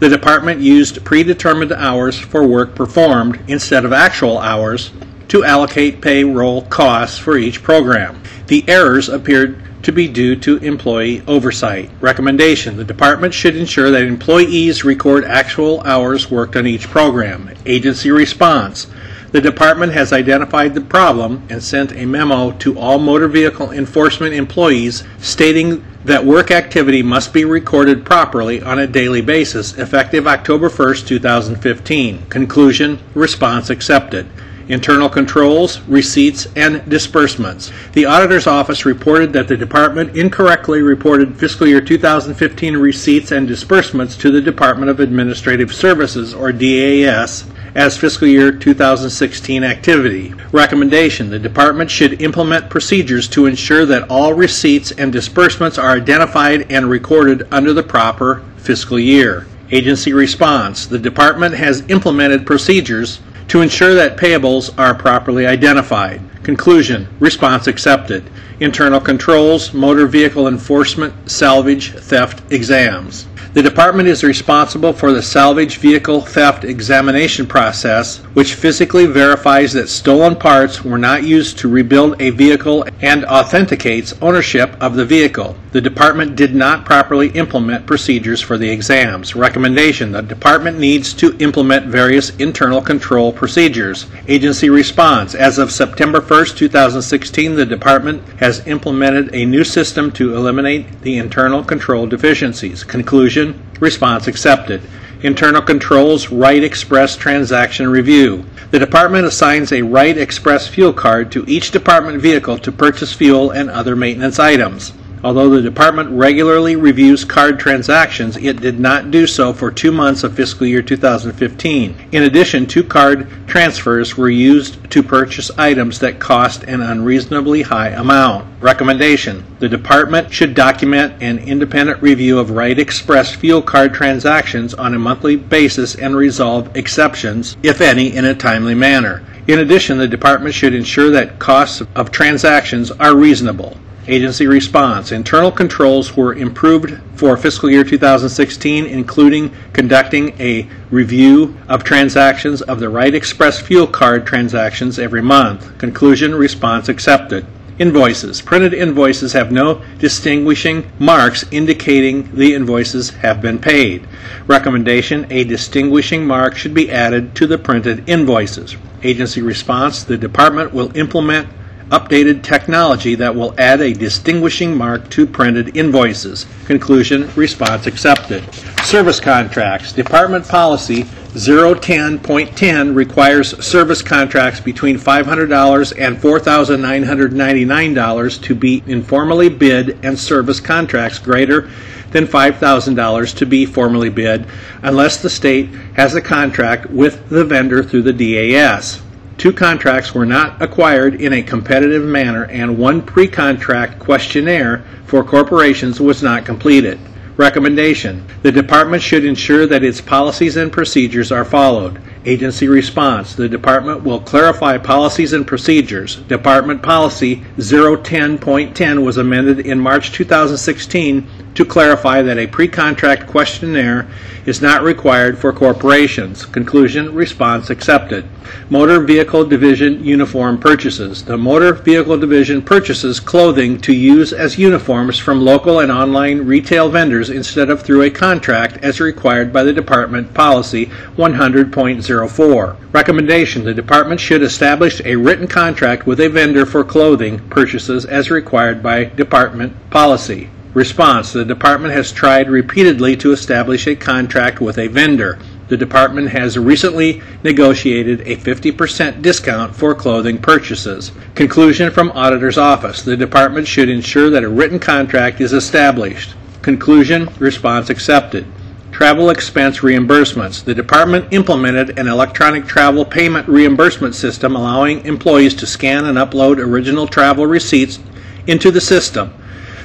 the department used predetermined hours for work performed instead of actual hours to allocate payroll costs for each program. The errors appeared to be due to employee oversight. Recommendation The department should ensure that employees record actual hours worked on each program. Agency response the department has identified the problem and sent a memo to all motor vehicle enforcement employees stating that work activity must be recorded properly on a daily basis effective October 1, 2015. Conclusion Response accepted. Internal controls, receipts, and disbursements. The Auditor's Office reported that the Department incorrectly reported fiscal year 2015 receipts and disbursements to the Department of Administrative Services, or DAS, as fiscal year 2016 activity. Recommendation The Department should implement procedures to ensure that all receipts and disbursements are identified and recorded under the proper fiscal year. Agency response The Department has implemented procedures to ensure that payables are properly identified. Conclusion Response accepted. Internal controls, motor vehicle enforcement, salvage, theft exams. The department is responsible for the salvage vehicle theft examination process, which physically verifies that stolen parts were not used to rebuild a vehicle and authenticates ownership of the vehicle. The department did not properly implement procedures for the exams. Recommendation The department needs to implement various internal control procedures. Agency response As of September 1, 2016, the department has implemented a new system to eliminate the internal control deficiencies. Conclusion Response accepted. Internal Controls Wright Express Transaction Review. The department assigns a Wright Express fuel card to each department vehicle to purchase fuel and other maintenance items. Although the department regularly reviews card transactions, it did not do so for two months of fiscal year 2015. In addition, two card transfers were used to purchase items that cost an unreasonably high amount. Recommendation The department should document an independent review of Wright Express fuel card transactions on a monthly basis and resolve exceptions, if any, in a timely manner. In addition, the department should ensure that costs of transactions are reasonable. Agency response. Internal controls were improved for fiscal year 2016, including conducting a review of transactions of the Wright Express fuel card transactions every month. Conclusion response accepted. Invoices. Printed invoices have no distinguishing marks indicating the invoices have been paid. Recommendation A distinguishing mark should be added to the printed invoices. Agency response The department will implement updated technology that will add a distinguishing mark to printed invoices. Conclusion Response accepted. Service contracts. Department policy 010.10 requires service contracts between $500 and $4,999 to be informally bid and service contracts greater than $5,000 to be formally bid unless the state has a contract with the vendor through the DAS. Two contracts were not acquired in a competitive manner, and one pre contract questionnaire for corporations was not completed. Recommendation The Department should ensure that its policies and procedures are followed. Agency response The Department will clarify policies and procedures. Department Policy 010.10 was amended in March 2016 to clarify that a pre contract questionnaire is not required for corporations. Conclusion Response accepted. Motor Vehicle Division uniform purchases. The Motor Vehicle Division purchases clothing to use as uniforms from local and online retail vendors instead of through a contract as required by the Department Policy 100.04. Recommendation The Department should establish a written contract with a vendor for clothing purchases as required by Department Policy. Response The Department has tried repeatedly to establish a contract with a vendor. The Department has recently negotiated a 50% discount for clothing purchases. Conclusion from Auditor's Office The Department should ensure that a written contract is established. Conclusion Response accepted. Travel expense reimbursements. The Department implemented an electronic travel payment reimbursement system allowing employees to scan and upload original travel receipts into the system.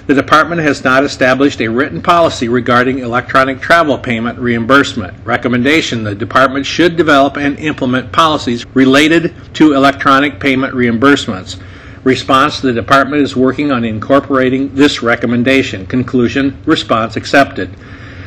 The Department has not established a written policy regarding electronic travel payment reimbursement. Recommendation The Department should develop and implement policies related to electronic payment reimbursements. Response The Department is working on incorporating this recommendation. Conclusion Response accepted.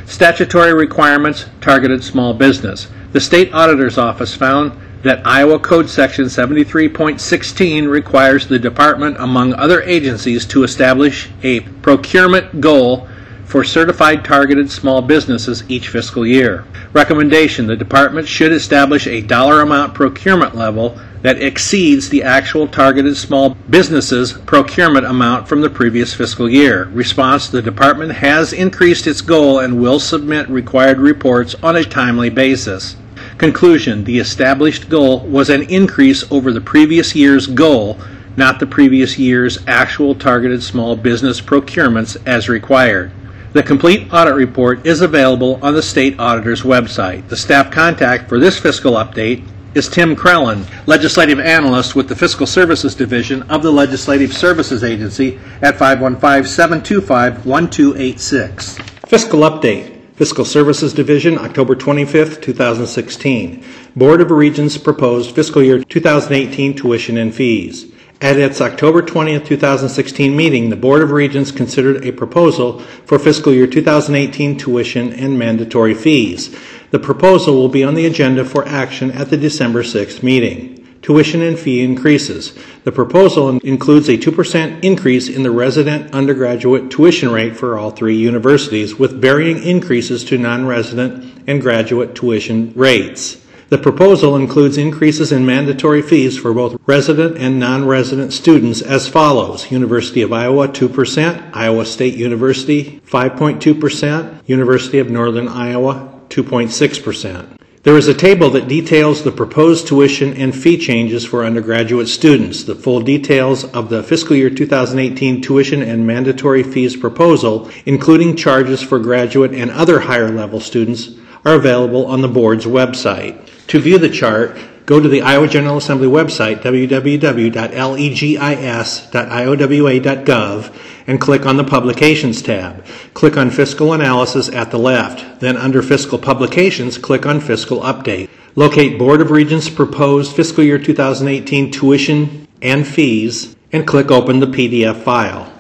Statutory requirements targeted small business. The State Auditor's Office found that Iowa Code Section 73.16 requires the Department, among other agencies, to establish a procurement goal for certified targeted small businesses each fiscal year. Recommendation The Department should establish a dollar amount procurement level that exceeds the actual targeted small businesses procurement amount from the previous fiscal year. Response The Department has increased its goal and will submit required reports on a timely basis. Conclusion The established goal was an increase over the previous year's goal, not the previous year's actual targeted small business procurements as required. The complete audit report is available on the state auditor's website. The staff contact for this fiscal update is Tim Crellin, legislative analyst with the Fiscal Services Division of the Legislative Services Agency at 515 725 1286. Fiscal update. Fiscal Services Division, October 25, 2016. Board of Regents proposed fiscal year 2018 tuition and fees. At its October 20, 2016 meeting, the Board of Regents considered a proposal for fiscal year 2018 tuition and mandatory fees. The proposal will be on the agenda for action at the December 6th meeting tuition and fee increases. The proposal includes a 2% increase in the resident undergraduate tuition rate for all three universities, with varying increases to non resident and graduate tuition rates. The proposal includes increases in mandatory fees for both resident and non resident students as follows University of Iowa 2%, Iowa State University 5.2%, University of Northern Iowa 2.6%. There is a table that details the proposed tuition and fee changes for undergraduate students. The full details of the fiscal year 2018 tuition and mandatory fees proposal, including charges for graduate and other higher level students, are available on the board's website. To view the chart, go to the Iowa General Assembly website, www.legis.iowa.gov, and click on the Publications tab. Click on Fiscal Analysis at the left. Then under Fiscal Publications, click on Fiscal Update. Locate Board of Regents proposed fiscal year 2018 tuition and fees and click Open the PDF file.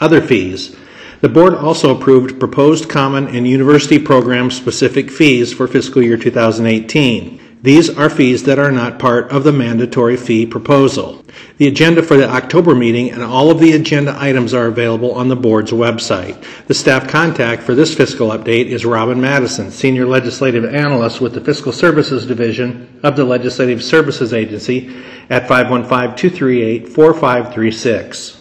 Other fees. The board also approved proposed common and university program specific fees for fiscal year 2018. These are fees that are not part of the mandatory fee proposal. The agenda for the October meeting and all of the agenda items are available on the board's website. The staff contact for this fiscal update is Robin Madison, Senior Legislative Analyst with the Fiscal Services Division of the Legislative Services Agency at 515-238-4536.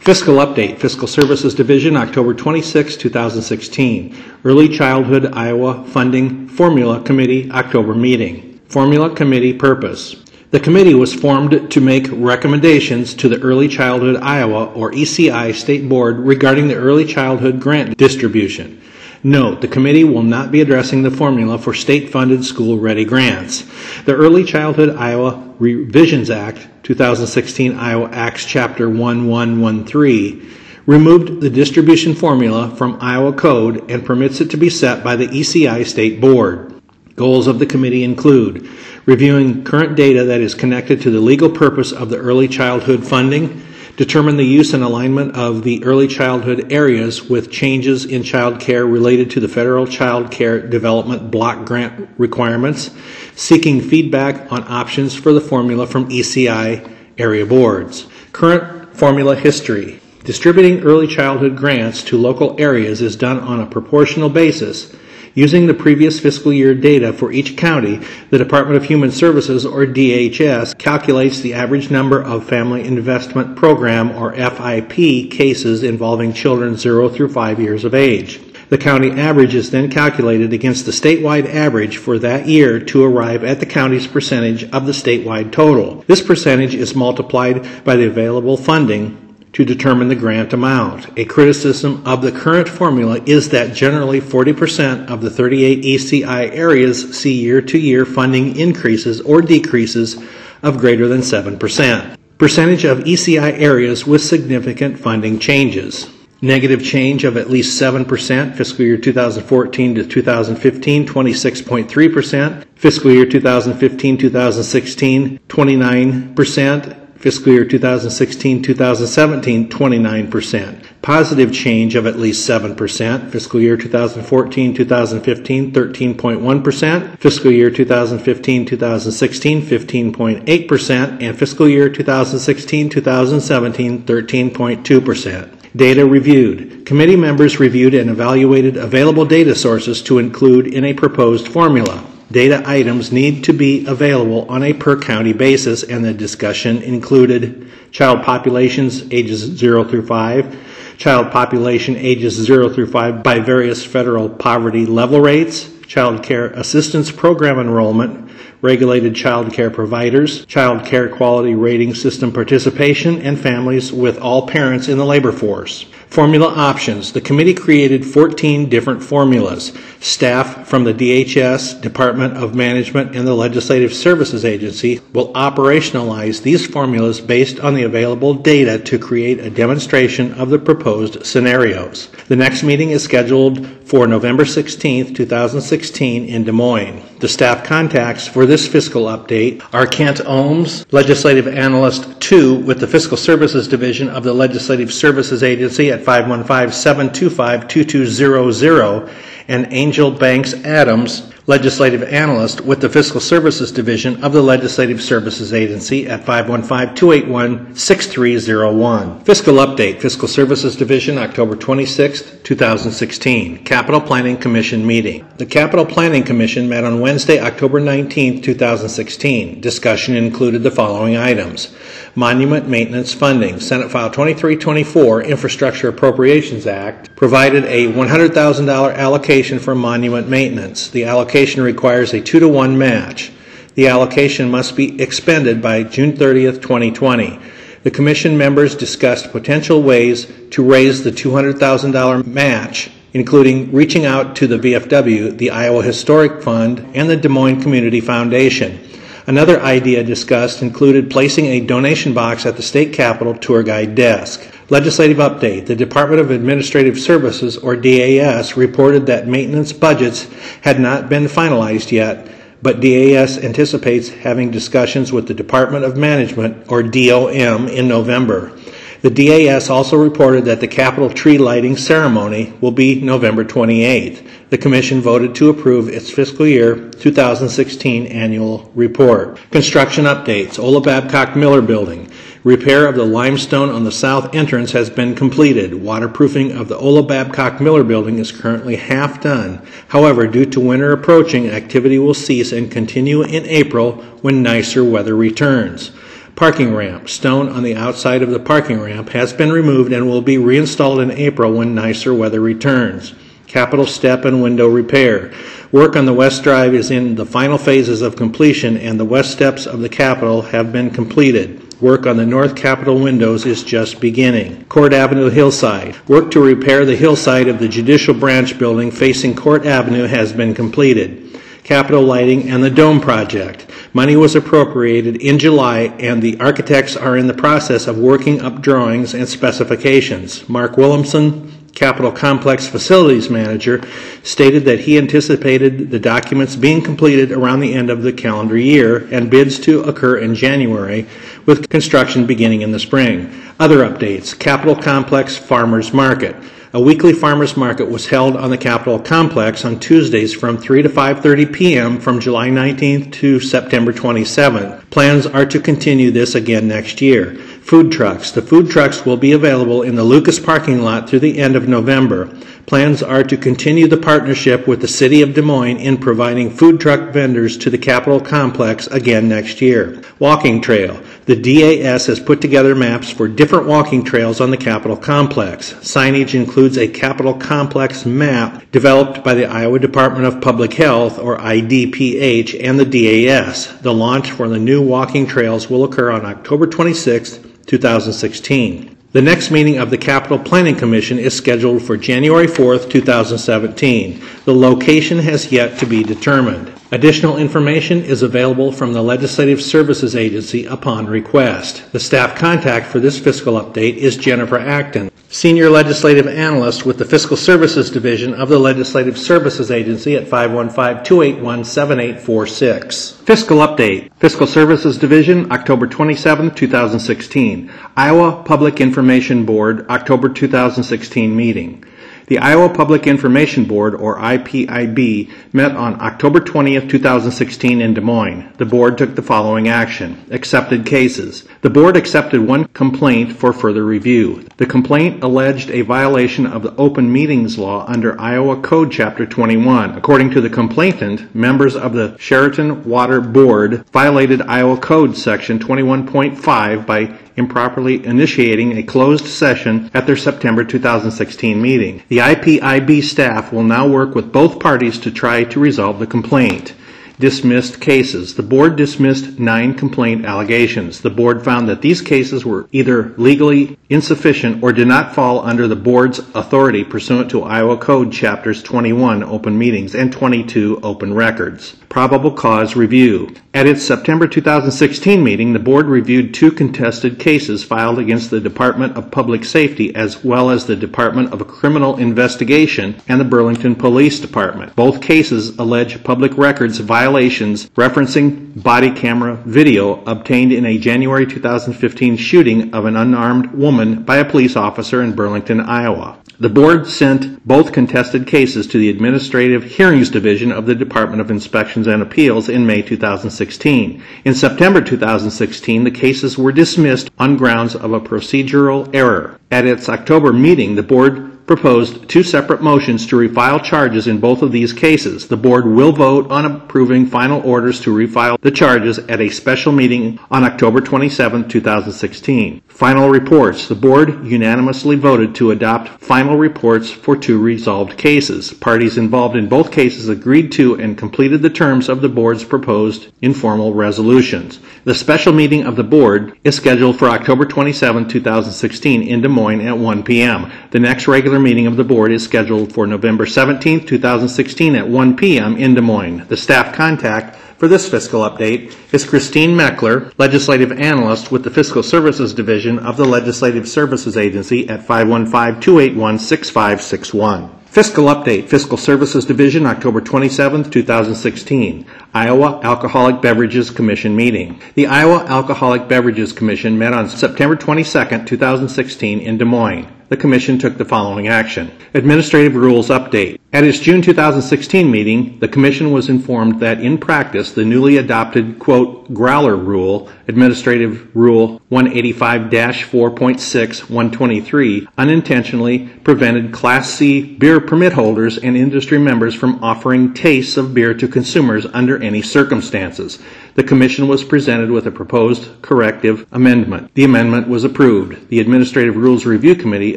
Fiscal Update, Fiscal Services Division, October 26, 2016. Early Childhood Iowa Funding Formula Committee, October meeting. Formula Committee purpose. The committee was formed to make recommendations to the Early Childhood Iowa, or ECI, State Board regarding the early childhood grant distribution. Note, the committee will not be addressing the formula for state-funded school-ready grants. The Early Childhood Iowa Revisions Act, 2016 Iowa Acts Chapter 1113, removed the distribution formula from Iowa Code and permits it to be set by the ECI State Board. Goals of the committee include reviewing current data that is connected to the legal purpose of the early childhood funding, determine the use and alignment of the early childhood areas with changes in child care related to the federal child care development block grant requirements, seeking feedback on options for the formula from ECI area boards. Current formula history. Distributing early childhood grants to local areas is done on a proportional basis Using the previous fiscal year data for each county, the Department of Human Services, or DHS, calculates the average number of Family Investment Program, or FIP, cases involving children 0 through 5 years of age. The county average is then calculated against the statewide average for that year to arrive at the county's percentage of the statewide total. This percentage is multiplied by the available funding to determine the grant amount. A criticism of the current formula is that generally 40% of the 38 ECI areas see year to year funding increases or decreases of greater than 7%. Percentage of ECI areas with significant funding changes. Negative change of at least 7%, fiscal year 2014 to 2015, 26.3%. Fiscal year 2015 2016, 29% fiscal year 2016 2017 29%. Positive change of at least 7%, fiscal year 2014 2015 13.1%, fiscal year 2015 2016 15.8%, and fiscal year 2016 2017 13.2%. Data reviewed. Committee members reviewed and evaluated available data sources to include in a proposed formula. Data items need to be available on a per county basis, and the discussion included child populations ages 0 through 5, child population ages 0 through 5 by various federal poverty level rates, child care assistance program enrollment, regulated child care providers, child care quality rating system participation, and families with all parents in the labor force. Formula options. The committee created 14 different formulas. Staff from the DHS, Department of Management, and the Legislative Services Agency will operationalize these formulas based on the available data to create a demonstration of the proposed scenarios. The next meeting is scheduled for November 16, 2016 in Des Moines. The staff contacts for this fiscal update are Kent Ohms, Legislative Analyst 2 with the Fiscal Services Division of the Legislative Services Agency at 515-725-2200 and Angel Banks Adams, legislative analyst with the Fiscal Services Division of the Legislative Services Agency at 515-281-6301. Fiscal Update, Fiscal Services Division, October 26, 2016. Capitol Planning Commission meeting. The Capitol Planning Commission met on Wednesday, October 19, 2016. Discussion included the following items. Monument Maintenance Funding, Senate File 2324, Infrastructure Appropriations Act, provided a $100,000 allocation for monument maintenance. The allocation requires a 2 to 1 match. The allocation must be expended by June 30th, 2020. The Commission members discussed potential ways to raise the $200,000 match, including reaching out to the VFW, the Iowa Historic Fund, and the Des Moines Community Foundation. Another idea discussed included placing a donation box at the state capitol tour guide desk. Legislative update. The Department of Administrative Services, or DAS, reported that maintenance budgets had not been finalized yet, but DAS anticipates having discussions with the Department of Management, or DOM, in November. The DAS also reported that the Capitol tree lighting ceremony will be November 28th. the Commission voted to approve its fiscal year 2016 annual report. Construction updates, Ola Babcock Miller Building. Repair of the limestone on the south entrance has been completed. Waterproofing of the Ola Babcock Miller Building is currently half done. However, due to winter approaching, activity will cease and continue in April when nicer weather returns. Parking ramp. Stone on the outside of the parking ramp has been removed and will be reinstalled in April when nicer weather returns. Capital step and window repair. Work on the west drive is in the final phases of completion and the west steps of the Capitol have been completed. Work on the north Capitol windows is just beginning. Court Avenue hillside. Work to repair the hillside of the Judicial Branch building facing Court Avenue has been completed. Capitol lighting and the dome project. Money was appropriated in July and the architects are in the process of working up drawings and specifications. Mark Williamson, Capitol Complex Facilities Manager, stated that he anticipated the documents being completed around the end of the calendar year and bids to occur in January, with construction beginning in the spring. Other updates Capitol Complex Farmers Market. A weekly farmers market was held on the Capitol complex on Tuesdays from 3 to 5:30 p.m. from July 19th to September 27th. Plans are to continue this again next year. Food trucks. The food trucks will be available in the Lucas parking lot through the end of November. Plans are to continue the partnership with the City of Des Moines in providing food truck vendors to the Capitol complex again next year. Walking trail. The DAS has put together maps for different walking trails on the Capitol complex. Signage includes a Capitol complex map developed by the Iowa Department of Public Health, or IDPH, and the DAS. The launch for the new walking trails will occur on October 26, 2016. The next meeting of the Capitol Planning Commission is scheduled for January 4th, 2017. The location has yet to be determined. Additional information is available from the Legislative Services Agency upon request. The staff contact for this fiscal update is Jennifer Acton, Senior Legislative Analyst with the Fiscal Services Division of the Legislative Services Agency at 515-281-7846. Fiscal Update, Fiscal Services Division, October 27, 2016. Iowa Public Information Board, October 2016 meeting. The Iowa Public Information Board, or IPIB, met on October 20, 2016 in Des Moines. The board took the following action. Accepted cases. The board accepted one complaint for further review. The complaint alleged a violation of the open meetings law under Iowa Code Chapter 21. According to the complainant, members of the Sheraton Water Board violated Iowa Code Section 21.5 by improperly initiating a closed session at their September 2016 meeting. The IPIB staff will now work with both parties to try to resolve the complaint. Dismissed cases. The board dismissed nine complaint allegations. The board found that these cases were either legally insufficient or did not fall under the board's authority pursuant to Iowa Code Chapters 21 Open Meetings and 22 Open Records. Probable cause review. At its September 2016 meeting, the board reviewed two contested cases filed against the Department of Public Safety as well as the Department of Criminal Investigation and the Burlington Police Department. Both cases allege public records violations referencing body camera video obtained in a January 2015 shooting of an unarmed woman by a police officer in Burlington, Iowa. The board sent both contested cases to the Administrative Hearings Division of the Department of Inspections and Appeals in May 2016. In September 2016, the cases were dismissed on grounds of a procedural error. At its October meeting, the board proposed two separate motions to refile charges in both of these cases. The board will vote on approving final orders to refile the charges at a special meeting on October 27, 2016. Final reports. The board unanimously voted to adopt final reports for two resolved cases. Parties involved in both cases agreed to and completed the terms of the board's proposed informal resolutions. The special meeting of the board is scheduled for October 27, 2016 in Des Moines at 1 p.m. The next regular meeting of the board is scheduled for November 17, 2016 at 1 p.m. in Des Moines. The staff contact for this fiscal update is Christine Mechler, Legislative Analyst with the Fiscal Services Division of the Legislative Services Agency at 515-281-6561. Fiscal Update, Fiscal Services Division, October 27, 2016. Iowa Alcoholic Beverages Commission meeting. The Iowa Alcoholic Beverages Commission met on September 22, 2016 in Des Moines. The Commission took the following action. Administrative Rules Update. At its June 2016 meeting, the Commission was informed that in practice, the newly adopted, quote, growler rule, Administrative Rule 185-4.6 123, unintentionally prevented Class C beer permit holders and industry members from offering tastes of beer to consumers under any circumstances. The Commission was presented with a proposed corrective amendment. The amendment was approved. The Administrative Rules Review Committee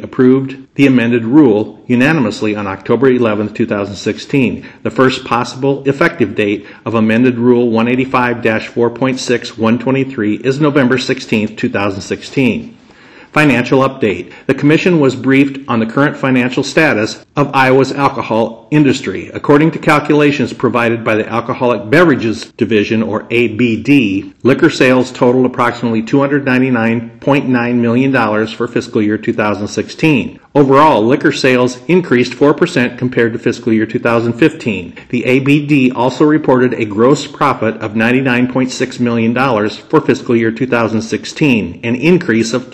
approved the amended rule unanimously on October 11, 2016. The first possible effective date of amended Rule 185-4.6 123 is November 16, 2016. Financial update. The Commission was briefed on the current financial status of Iowa's alcohol industry. According to calculations provided by the Alcoholic Beverages Division, or ABD, liquor sales totaled approximately $299.9 million for fiscal year 2016. Overall, liquor sales increased 4% compared to fiscal year 2015. The ABD also reported a gross profit of $99.6 million for fiscal year 2016, an increase of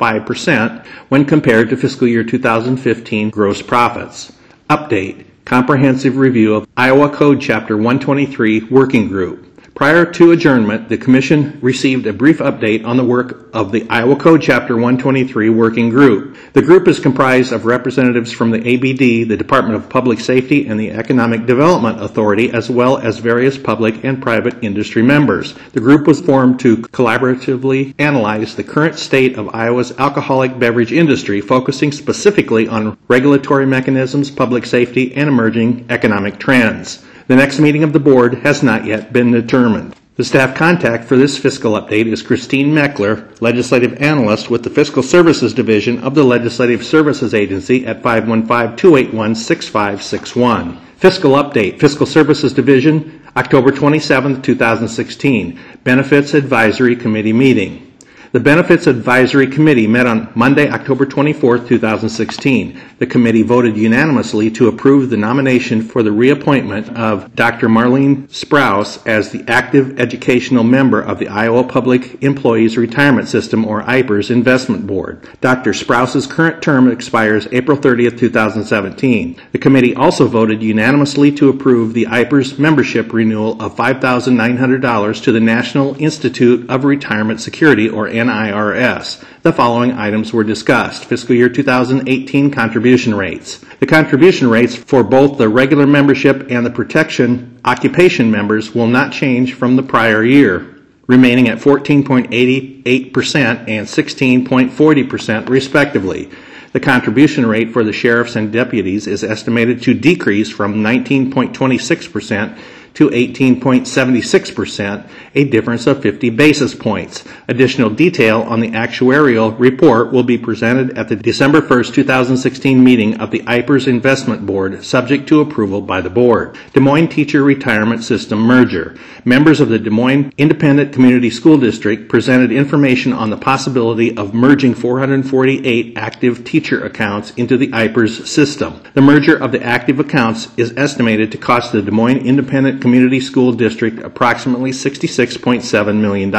3.5% when compared to fiscal year 2015 gross profits. Update Comprehensive Review of Iowa Code Chapter 123 Working Group. Prior to adjournment, the Commission received a brief update on the work of the Iowa Code Chapter 123 Working Group. The group is comprised of representatives from the ABD, the Department of Public Safety, and the Economic Development Authority, as well as various public and private industry members. The group was formed to collaboratively analyze the current state of Iowa's alcoholic beverage industry, focusing specifically on regulatory mechanisms, public safety, and emerging economic trends. The next meeting of the board has not yet been determined. The staff contact for this fiscal update is Christine Mechler, Legislative Analyst with the Fiscal Services Division of the Legislative Services Agency at 515-281-6561. Fiscal Update, Fiscal Services Division, October 27, 2016. Benefits Advisory Committee Meeting. The Benefits Advisory Committee met on Monday, October 24, 2016. The committee voted unanimously to approve the nomination for the reappointment of Dr. Marlene Sprouse as the active educational member of the Iowa Public Employees Retirement System, or IPERS, Investment Board. Dr. Sprouse's current term expires April 30, 2017. The committee also voted unanimously to approve the IPERS membership renewal of $5,900 to the National Institute of Retirement Security, or NIRS. The following items were discussed. Fiscal year 2018 contribution rates. The contribution rates for both the regular membership and the protection occupation members will not change from the prior year, remaining at 14.88% and 16.40% respectively. The contribution rate for the sheriffs and deputies is estimated to decrease from 19.26% to 18.76%, a difference of 50 basis points. Additional detail on the actuarial report will be presented at the December 1, 2016 meeting of the IPERS Investment Board, subject to approval by the board. Des Moines Teacher Retirement System merger. Members of the Des Moines Independent Community School District presented information on the possibility of merging 448 active teacher accounts into the IPERS system. The merger of the active accounts is estimated to cost the Des Moines Independent Community School District approximately $66.7 million.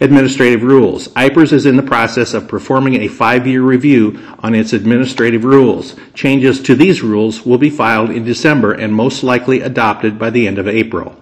Administrative rules. IPERS is in the process of performing a five-year review on its administrative rules. Changes to these rules will be filed in December and most likely adopted by the end of April.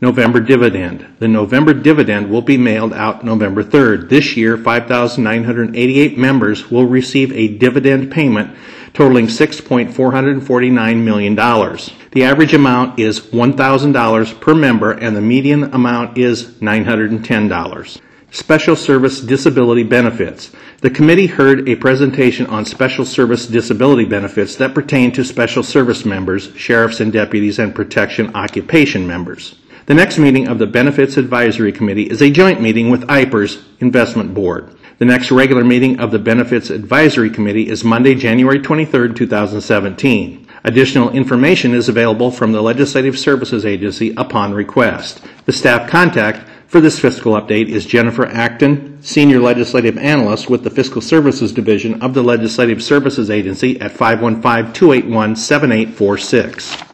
November dividend. The November dividend will be mailed out November 3rd. This year, 5,988 members will receive a dividend payment totaling $6.449 million. The average amount is $1,000 per member and the median amount is $910. Special Service Disability Benefits. The committee heard a presentation on special service disability benefits that pertain to special service members, sheriffs and deputies, and protection occupation members. The next meeting of the Benefits Advisory Committee is a joint meeting with IPERS Investment Board. The next regular meeting of the Benefits Advisory Committee is Monday, January 23, 2017. Additional information is available from the Legislative Services Agency upon request. The staff contact for this fiscal update is Jennifer Acton, Senior Legislative Analyst with the Fiscal Services Division of the Legislative Services Agency at 515 281 7846.